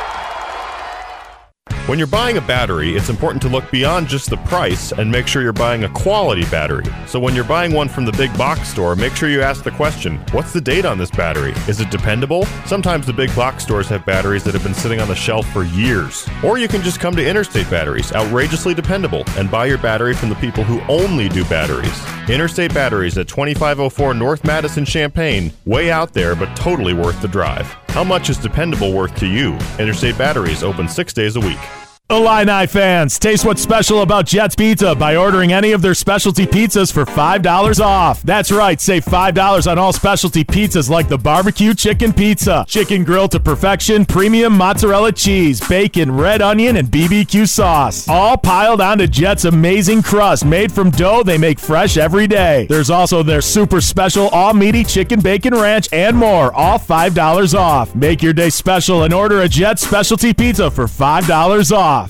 When you're buying a battery, it's important to look beyond just the price and make sure you're buying a quality battery. So when you're buying one from the big box store, make sure you ask the question what's the date on this battery? Is it dependable? Sometimes the big box stores have batteries that have been sitting on the shelf for years. Or you can just come to Interstate Batteries, outrageously dependable, and buy your battery from the people who only do batteries. Interstate Batteries at 2504 North Madison Champaign, way out there, but totally worth the drive. How much is dependable worth to you? Interstate Batteries open six days a week. Illini fans, taste what's special about Jets Pizza by ordering any of their specialty pizzas for $5 off. That's right, save $5 on all specialty pizzas like the barbecue chicken pizza, chicken grilled to perfection, premium mozzarella cheese, bacon, red onion, and BBQ sauce. All piled onto Jets' amazing crust made from dough they make fresh every day. There's also their super special all meaty chicken bacon ranch and more, all $5 off. Make your day special and order a Jets specialty pizza for $5 off.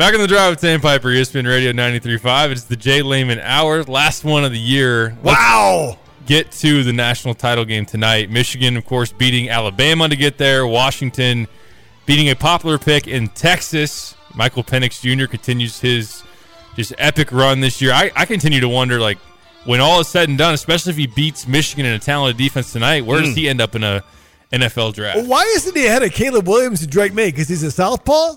Back in the drive with Sandpiper, ESPN Radio 93.5. It's the Jay Leman Hour, last one of the year. Wow! Let's get to the national title game tonight. Michigan, of course, beating Alabama to get there. Washington beating a popular pick in Texas. Michael Penix Jr. continues his just epic run this year. I, I continue to wonder, like, when all is said and done, especially if he beats Michigan in a talented defense tonight, where does Mm. he end up in a NFL draft? Well, why isn't he ahead of Caleb Williams and Drake Maye? Because he's a southpaw.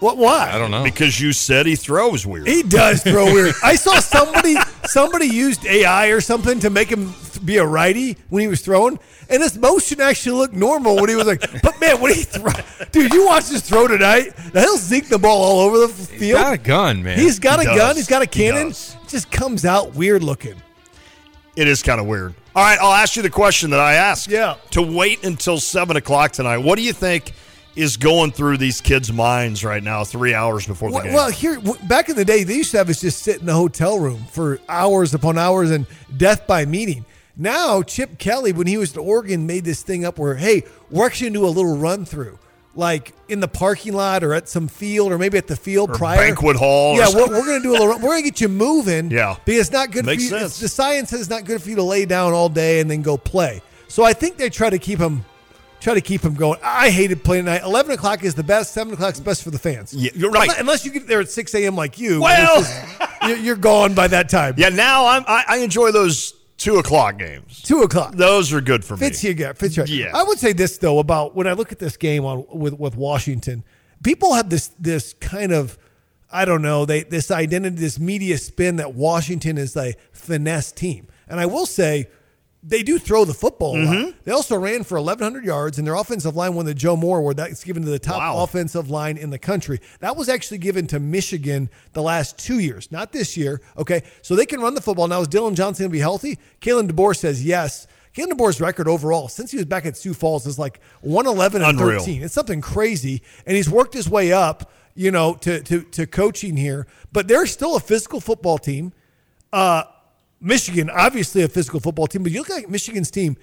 What? Why? I don't know. Because you said he throws weird. He does throw weird. I saw somebody somebody used AI or something to make him be a righty when he was throwing, and his motion actually looked normal when he was like. But man, when he throw, dude, you watch this throw tonight. He'll zink the ball all over the field. He's got a gun, man. He's got He a does. gun. He's got a cannon. It just comes out weird looking. It is kind of weird. All right, I'll ask you the question that I asked. Yeah. To wait until seven o'clock tonight. What do you think is going through these kids' minds right now, three hours before the Well, game? well, here back in the day, they used to have us just sit in the hotel room for hours upon hours and death by meeting. Now, Chip Kelly, when he was at Oregon, made this thing up where, hey, we're actually gonna do a little run through, like in the parking lot or at some field or maybe at the field Or prior banquet hall or Yeah, we're, we're gonna do a little. run- We're gonna get you moving. Yeah. because it's not good Makes for you. sense. the science says it's not good for you to lay down all day and then go play. So I think they try to keep him. Try to keep him going. I hated playing at night. Eleven o'clock is the best. Seven o'clock is best for the fans. Yeah, you're right. Unless, unless you get there at six a.m. like you. Well- just- you're, you're gone by that time. yeah, now I'm, I, I enjoy those two o'clock games. Two o'clock. Those are good for me. Fits you, yeah, fits you. right. Yeah. I would say this though about when I look at this game on with with Washington, people have this this kind of I don't know they this identity, this media spin that Washington is a finesse team, and I will say. They do throw the football Mm-hmm. They also ran for 1,100 yards, and their offensive line won the Joe Moore Award. That's given to the top Wow. offensive line in the country. That was actually given to Michigan the last two years, not this year. Okay, so they can run the football now. Is Dillon Johnson going to be healthy? Kalen DeBoer says yes. Kalen DeBoer's record overall since he was back at Sioux Falls is like 111 and Unreal. 13. It's something crazy, and he's worked his way up, you know, to to to coaching here. But they're still a physical football team. Uh, Michigan, obviously a physical football team, but you look at Michigan's team,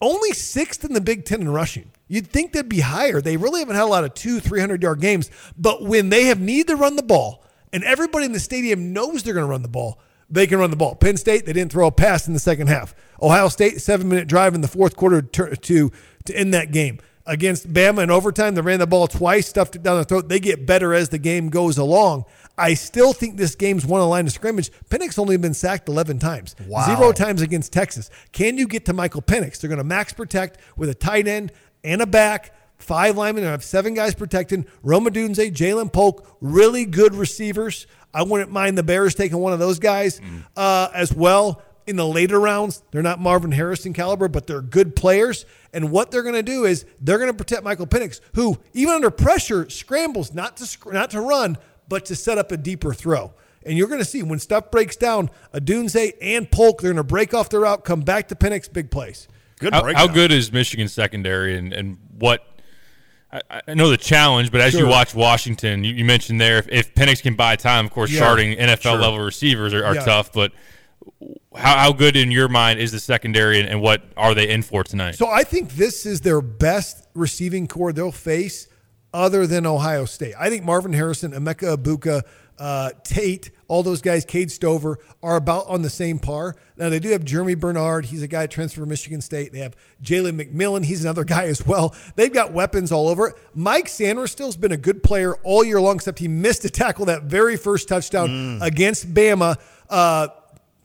only sixth in the Big Ten in rushing. You'd think they'd be higher. They really haven't had a lot of two, 300 yard games. But when they have need to run the ball, and everybody in the stadium knows they're going to run the ball, they can run the ball. Penn State, they didn't throw a pass in the second half. Ohio State, seven minute drive in the fourth quarter to, to, to end that game. Against Bama in overtime, they ran the ball twice, stuffed it down the throat. They get better as the game goes along. I still think this game's won a line of scrimmage. Penix only been sacked 11 times. Wow. Zero times against Texas. Can you get to Michael Penix? They're going to max protect with a tight end and a back. Five linemen. They have seven guys protecting. Rome Odunze, Ja'Lynn Polk, really good receivers. I wouldn't mind the Bears taking one of those guys uh, as well in the later rounds. They're not Marvin Harrison caliber, but they're good players. And what they're going to do is they're going to protect Michael Penix, who even under pressure scrambles not to sc- not to run, but to set up a deeper throw. And you're going to see when stuff breaks down, Odunze and Polk, they're going to break off their route, come back to Penix, big plays. Good How, how good is Michigan's secondary, and, and what? I, I know the challenge, but as you watch Washington, you, you mentioned there if, if Penix can buy time, of course, Yeah. starting NFL Sure. level receivers are, are Yeah. tough. But how, how good in your mind is the secondary, and, and what are they in for tonight? So I think this is their best receiving core they'll face other than Ohio State. I think Marvin Harrison, Emeka Egbuka, uh, Tate, all those guys, Cade Stover, are about on the same par. Now, they do have Germie Bernard. He's a guy transferred from Michigan State. They have Jalen McMillan. He's another guy as well. They've got weapons all over. Mike Sainristil's been a good player all year long, except he missed a tackle that very first touchdown against Bama. Uh,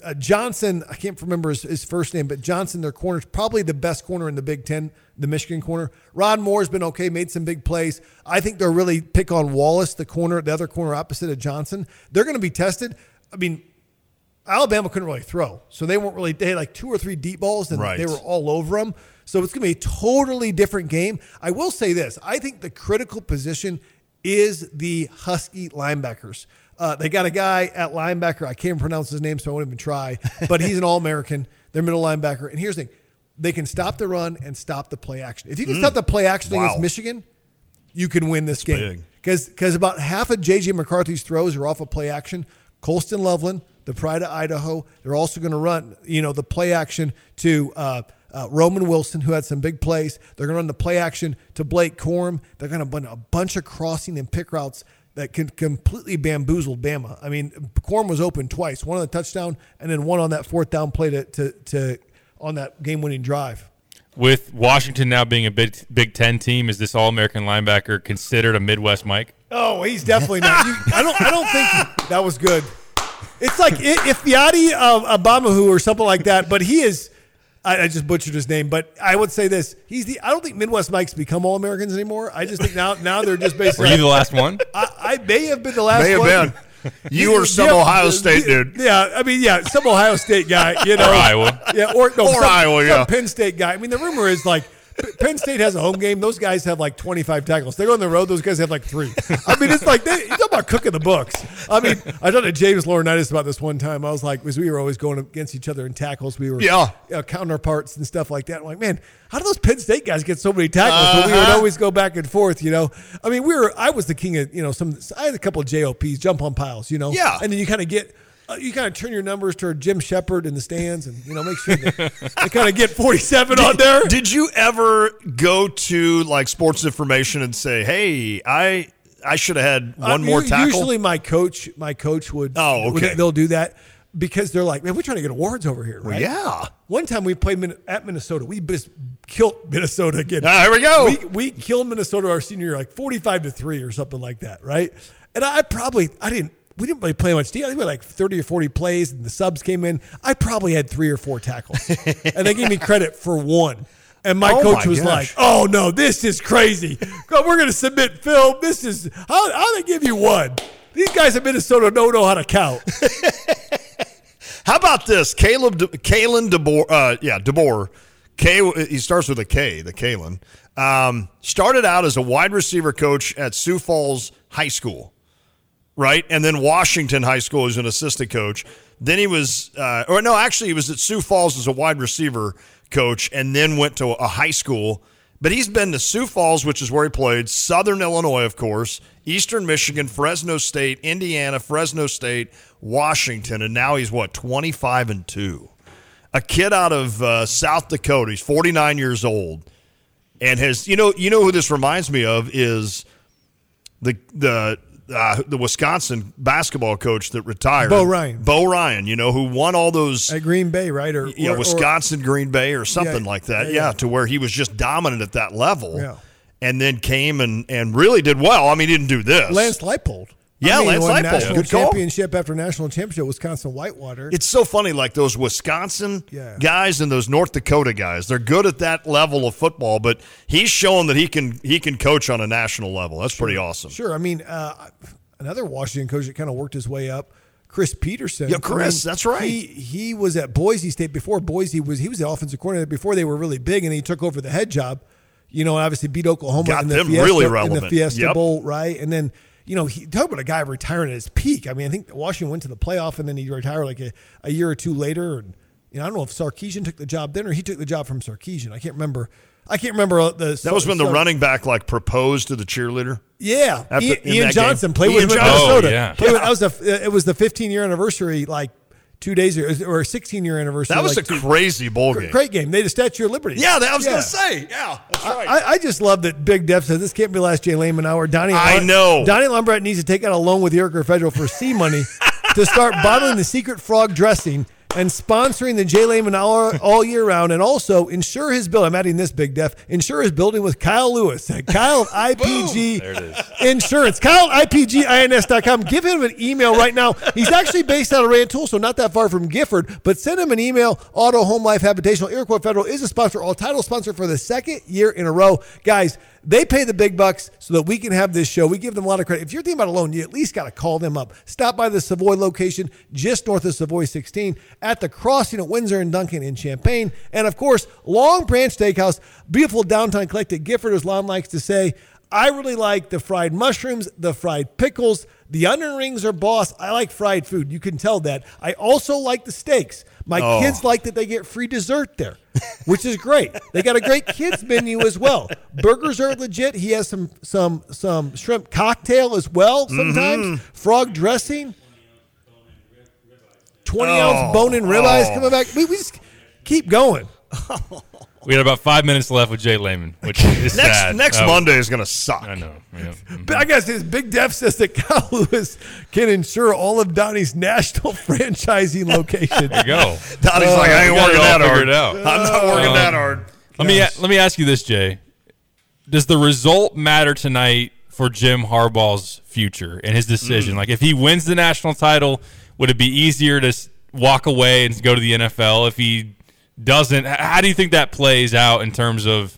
uh, Johnson, I can't remember his, his first name, but Johnson, their corner, is probably the best corner in the Big Ten, the Michigan corner. Rod Moore's been okay, made some big plays. I think they'll really pick on Wallace, the corner, the other corner opposite of Johnson. They're going to be tested. I mean, Alabama couldn't really throw, so they weren't really. They had like two or three deep balls, and Right. they were all over them. So it's going to be a totally different game. I will say this: I think the critical position is the Husky linebackers. Uh, they got a guy at linebacker. I can't pronounce his name, so I won't even try. But he's an All-American. They're middle linebacker, and here's the thing: they can stop the run and stop the play action. If you can Mm. stop the play action Wow. against Michigan, you can win this game because because about half of JJ McCarthy's throws are off of play action. Colston Loveland, the pride of Idaho, they're also going to run you know the play action to uh, uh, Roman Wilson, who had some big plays. They're going to run the play action to Blake Corum. They're going to run a bunch of crossing and pick routes that can completely bamboozle Bama. I mean, Corum was open twice, one on the touchdown and then one on that fourth down play to to, to on that game winning drive. with Washington now being a Big, Big Ten team, is this All American linebacker considered a Midwest Mike? Oh, he's definitely not. You, I don't. I don't think that was good. It's like if Fiati uh, Obamahu or something like that, but he is. I, I just butchered his name, but I would say this: he's the. I don't think Midwest Mikes become All Americans anymore. I just think now now they're just basically. Were you the last one? I, I may have been the last. May have one. been. You were some Ohio State dude. Yeah, I mean, yeah, some Ohio State guy, you know, Or Iowa. yeah, or no, Or some, Iowa, some yeah. Penn State guy. I mean, the rumor is like P- Penn State has a home game. Those guys have like twenty five tackles. They go on the road. Those guys have like three. I mean, it's like they, you talk about cooking the books. I mean, I talked to James Laurinaitis about this one time. I was like, because we were always going against each other in tackles. We were Yeah. uh, counterparts and stuff like that. I'm like, man, how do those Penn State guys get so many tackles? But we would Uh-huh. always go back and forth, you know. I mean, we were. I was the king of, you know, some. I had a couple of JOPs, jump on piles, you know. Yeah. and then you kind of get. Uh, you kind of turn your numbers toward Jim Shepard in the stands, and you know make sure that they kind of get forty-seven on there. Did you ever go to like sports information and say, "Hey, I I should have had one Uh, more tackle"? Usually, my coach, my coach would. Oh, would- okay. they'll do that because they're like, man, we're trying to get awards over here, Well, yeah. One time we played Min- at Minnesota. We just killed Minnesota again. Ah, here we go. We, we killed Minnesota our senior year, like forty-five to three or something like that, right? And I probably I didn't. We didn't really play much. I think we had like thirty or forty plays, and the subs came in. I probably had three or four tackles, and they gave me credit for one. And my Oh coach my was gosh. like, "Oh no, this is crazy. We're going to submit film. This is how how they give you one. These guys in Minnesota don't know how to count." How about this? Caleb, De, Kalen DeBoer, uh, yeah, DeBoer. K, he starts with a K, the Kalen. Um, started out as a wide receiver coach at Sioux Falls High School, right? And then Washington High School as an assistant coach. Then he was, uh, or no, actually, he was at Sioux Falls as a wide receiver coach and then went to a high school. But he's been to Sioux Falls, which is where he played, Southern Illinois, of course, Eastern Michigan, Fresno State, Indiana, Fresno State, Washington, and now he's what, 25 and 2. A kid out of uh, South Dakota. He's 49 years old. And has, you know, you know who this reminds me of is the, the, uh, the Wisconsin basketball coach that retired, Bo Ryan. Bo Ryan, you know, who won all those At Green Bay, right? Or yeah, or- or- Wisconsin, Green Bay, or something Yeah, like that. yeah, Yeah, yeah. to where he was just dominant at that level. Yeah. And then came and, and really did well. I mean, he didn't do this. Lance Leipold. Yeah, I mean, Lance Leipold. National Good call. championship after national championship, Wisconsin Whitewater. It's so funny, like those Wisconsin Yeah. guys and those North Dakota guys. They're good at that level of football, but he's shown that he can he can coach on a national level. That's pretty awesome. Sure. I mean, uh, another Washington coach that kind of worked his way up, Chris Petersen. Yeah, Chris, that's right. He he was at Boise State before Boise was he was the offensive coordinator before they were really big, and he took over the head job. You know, obviously beat Oklahoma Got in the them Fiesta, really in the. Fiesta Yep. Bowl, right? And then you know, he talk about a guy retiring at his peak. I mean, I think Washington went to the playoff and then he retired like a, a year or two later. And you know, I don't know if Sarkisian took the job then or he took the job from Sarkisian. I can't remember. I can't remember uh, the. That was when the Sar- running back like proposed to the cheerleader. Yeah, After- Ian, Ian Johnson game. played Ian with Johnson. Minnesota. Oh, yeah. Played with- that was a, it was the 15 year anniversary, like two days ago, or 16 year anniversary. That was like a two- crazy bowl game. great game. They had a Statue of Liberty. Yeah, that I was Yeah. gonna say. Yeah, that's right. I, I just love that Big Def said this can't be last Jay Leman hour. Donnie, I know. Donnie Lumbrat needs to take out a loan with Iroquois Federal for C money to start bottling the secret frog dressing and sponsoring the Jay Leman hour all year round, and also insure his bill. I'm adding this Big Def. Insure his building with Kyle Lewis at Kyle IPG There it is. Insurance. Kyle IPGINS.com. Give him an email right now. He's actually based out of Rantoul, so not that far from Gifford, but send him an email. Auto Home Life Habitational. Iroquois Federal is a sponsor, all title sponsor for the second year in a row. Guys, they pay the big bucks so that we can have this show. We give them a lot of credit. If you're thinking about a loan, you at least got to call them up. Stop by the Savoy location just north of Savoy 16 at the crossing at Windsor and Duncan in Champaign. And of course, Long Branch Steakhouse, beautiful downtown collected. Gifford, as Lon likes to say, I really like the fried mushrooms, the fried pickles. The onion rings are boss. I like fried food. You can tell that. I also like the steaks. My Oh. kids like that they get free dessert there, which is great. They got a great kids menu as well. Burgers are legit. He has some some some shrimp cocktail as well. Sometimes Mm-hmm. frog dressing. Twenty Oh. ounce bone in ribeyes Oh. coming back. We, we just keep going. We had about five minutes left with Jay Leman, which is next sad. next Oh, Monday is gonna suck. I know. Yeah. But I guess his Big Def says that Kyle Lewis can ensure all of Donnie's national franchising location. There you go. Donnie's like, I ain't we got it working all that hard. figured out. I'm not working Um, that hard. Let me let me ask you this, Jay. Does the result matter tonight for Jim Harbaugh's future and his decision? Mm. Like, if he wins the national title, would it be easier to walk away and go to the NFL? If he doesn't, how do you think that plays out in terms of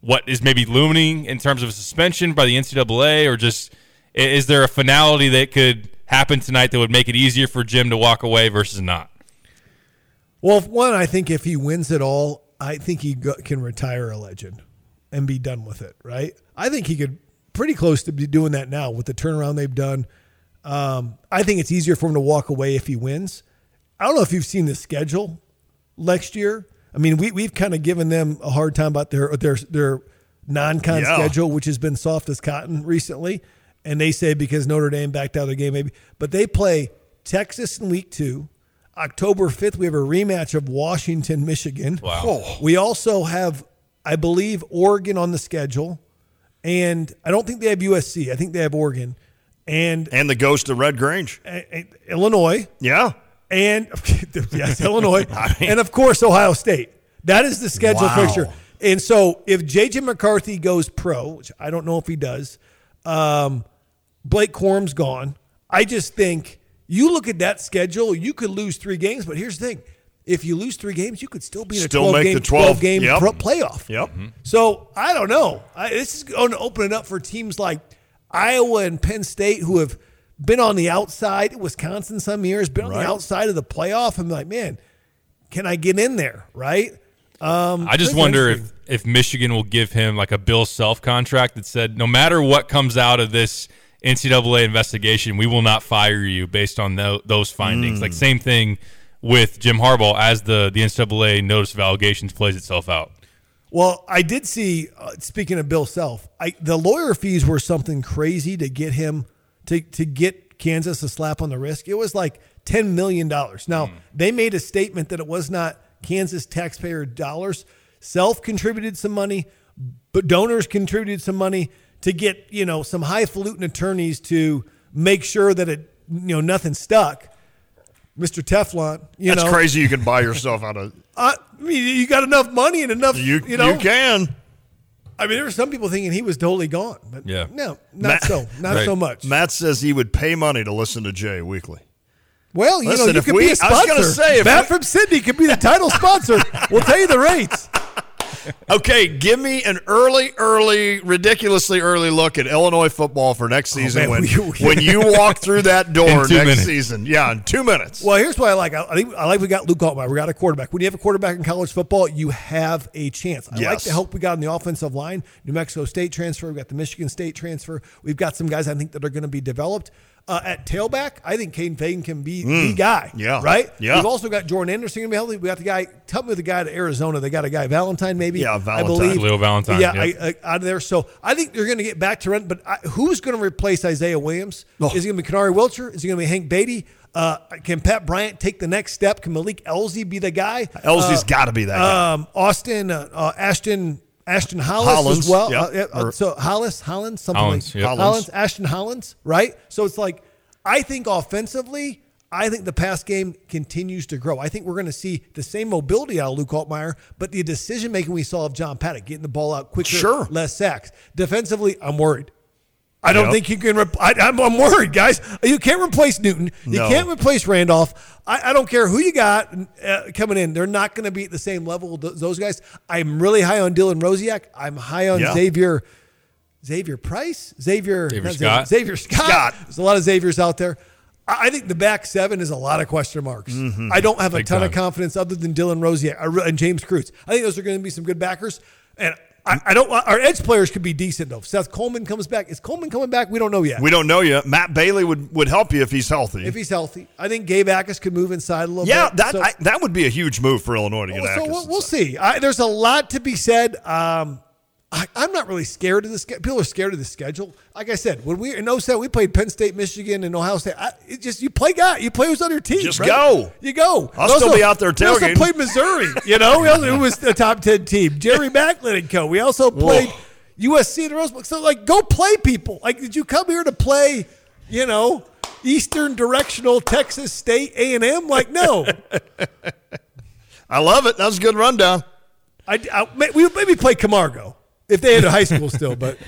what is maybe looming in terms of a suspension by the NCAA, or just is there a finality that could happen tonight that would make it easier for Jim to walk away versus not? Well, one, I think if he wins it all, I think he can retire a legend and be done with it. Right? I think he could pretty close to be doing that now with the turnaround they've done. Um, I think it's easier for him to walk away if he wins. I don't know if you've seen the schedule next year. I mean, we we've kind of given them a hard time about their their their non-con Yeah. schedule, which has been soft as cotton recently. And they say because Notre Dame backed out of the game, maybe, but they play Texas in week two. October 5th, we have a rematch of Washington, Michigan. Wow. Oh. We also have, I believe, Oregon on the schedule. And I don't think they have USC. I think they have Oregon. And And the ghost of Red Grange. Illinois. Yeah. And yes, Illinois. I mean- and of course, Ohio State. That is the schedule Wow. picture. And so if JJ McCarthy goes pro, which I don't know if he does, um, Blake Corum's gone. I just think you look at that schedule, you could lose three games, but here's the thing. If you lose three games, you could still be in a Still 12 make game, the 12. game Yep. pro- playoff. Yep. So I don't know. I, this is going to open it up for teams like Iowa and Penn State who have been on the outside. Wisconsin some years been on Right. the outside of the playoff. I'm like, man, can I get in there? Right? Um, I just wonder if, if Michigan will give him like a Bill Self contract that said, no matter what comes out of this NCAA investigation, we will not fire you based on tho- those findings. Mm. Like same thing with Jim Harbaugh as the the NCAA notice of allegations plays itself out. Well, I did see. Uh, speaking of Bill Self, I, the lawyer fees were something crazy to get him to to get Kansas a slap on the wrist. It was like ten million dollars. Now they made a statement that it was not Kansas taxpayer dollars. Self contributed some money, but donors contributed some money to get you know some highfalutin attorneys to make sure that it you know nothing stuck. Mr. Teflon, you That's know, crazy. You can buy yourself out of. I mean, you got enough money and enough. You, You, know, you can. I mean, there were some people thinking he was totally gone, but Yeah. no, not Matt- so, not Right. so much. Matt says he would pay money to listen to Jay weekly. well, you Listen, know, you could we- be a I sponsor. was gonna say, if Matt we- from Sydney could be the title sponsor. we'll tell you the rates. Okay, give me an early, early, ridiculously early look at Illinois football for next oh, season man, when, we- we- when you walk through that door next minutes. season. Yeah, in two minutes. Well, here's what I like. I, I think I like we got Luke Altmyer. We got a quarterback. When you have a quarterback in college football, you have a chance. I like Yes. the help we got on the offensive line. New Mexico State transfer. We've got the Michigan State transfer. We've got some guys I think that are going to be developed. Uh, at tailback, I think Kaden Feagin can be the guy. Mm. Yeah. Right? Yeah. We've also got Jordan Anderson going to be healthy. We got the guy, tell me the guy to Arizona. They got a guy, Valentine, maybe. Yeah, I Valentine. believe. Leo Valentine, Yeah, yep. I, I, out of there. So I think they're going to get back to run. But I, who's going to replace Isaiah Williams? Oh. Is it going to be Kanari Wilcher? Is it going to be Hank Beatty? Uh, can Pat Bryant take the next step? Can Malik Elzy be the guy? Elzy's Uh, got to be that guy. um, Austin, uh, uh, Ashton, Ashton Hollis Hollins, as well. yep. Uh, yeah, uh, Or- so Hollis, Hollins, something Hollins, like yep. Hollins. Hollins. Ashton Hollins, right? So it's like I think offensively, I think the pass game continues to grow. I think we're going to see the same mobility out of Luke Altmyer, but the decision making we saw of John Paddock, getting the ball out quicker, Sure. less sacks. Defensively, I'm worried. I don't Yep. think you can. Rep- I, I'm, I'm worried, guys. You can't replace Newton. You No. can't replace Randolph. I, I don't care who you got uh, coming in. They're not going to be at the same level. th- Those guys. I'm really high on Dylan Rosiek. I'm high on Yeah. Xavier. Xavier Price, Xavier, Xavier Scott. Xavier Scott. Scott. There's a lot of Xaviers out there. I I think the back seven is a lot of question marks. Mm-hmm. I don't have a Big ton of confidence other than Dylan Rosiek and James Cruz. I think those are going to be some good backers. And I, I don't. Our edge players could be decent though. Seth Coleman comes back. Is Coleman coming back? We don't know yet. we don't know yet. Matt Bailey would, would help you if he's healthy. if he's healthy, I think Gabe Akis could move inside a little yeah, bit. that So- I, that would be a huge move for Illinois to get well, so we'll, we'll see. I, there's a lot to be said. Um, I, I'm not really scared of the schedule. People are scared of the schedule. Like I said, when we in 07, we played Penn State, Michigan, and Ohio State. I, it just you play guy, you play who's on your team. Just right? go. You go. I'll We still be out there tailgating. We also played Missouri. You know, also, who was the top ten team? Jerry Maclin and co. We also played USC and the Rose Bowl. So like, go play people. Like, did you come here to play? You know, Eastern Directional Texas State A and M? Like, no. I love it. That was a good rundown. I, I we maybe play Camargo if they had a high school still, but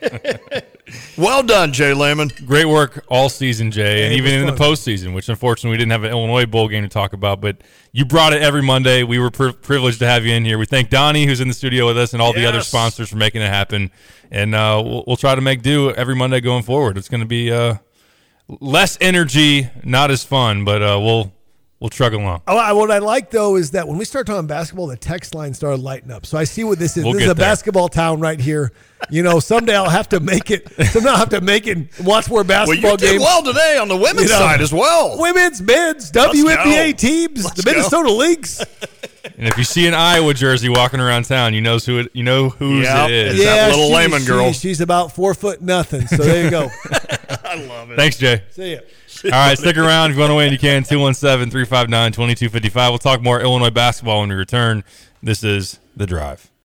Well done, Jay Leman. Great work all season, Jay, Yeah, and even in was the postseason, which unfortunately we didn't have an Illinois bowl game to talk about. But you brought it every Monday. We were pri- privileged to have you in here. We thank Donnie, who's in the studio with us, and all the other sponsors for making it happen. And uh, we'll, we'll try to make do every Monday going forward. It's going to be uh, less energy, not as fun, but uh, we'll we'll trug along. Oh, I- what I like though is that when we start talking basketball, the text line started lighting up. So I see what this is. We'll this is a there. basketball town right here. You know, someday I'll have to make it. Someday I'll have to make it. and Watch more Well, basketball you did games. well today on the women's You know, side as well. Women's, men's, Let's WNBA go. teams, Let's the go. Minnesota Lynx. And if you see an Iowa jersey walking around town, you knows who it, you know whose Yep, it is. it's that little she- Leman she- girl. she's about four foot nothing. So there you go. I love it. Thanks, Jay. See ya. All right, stick around. If you want to win, you can. 217 359 2255. We'll talk more Illinois basketball when we return. This is The Drive.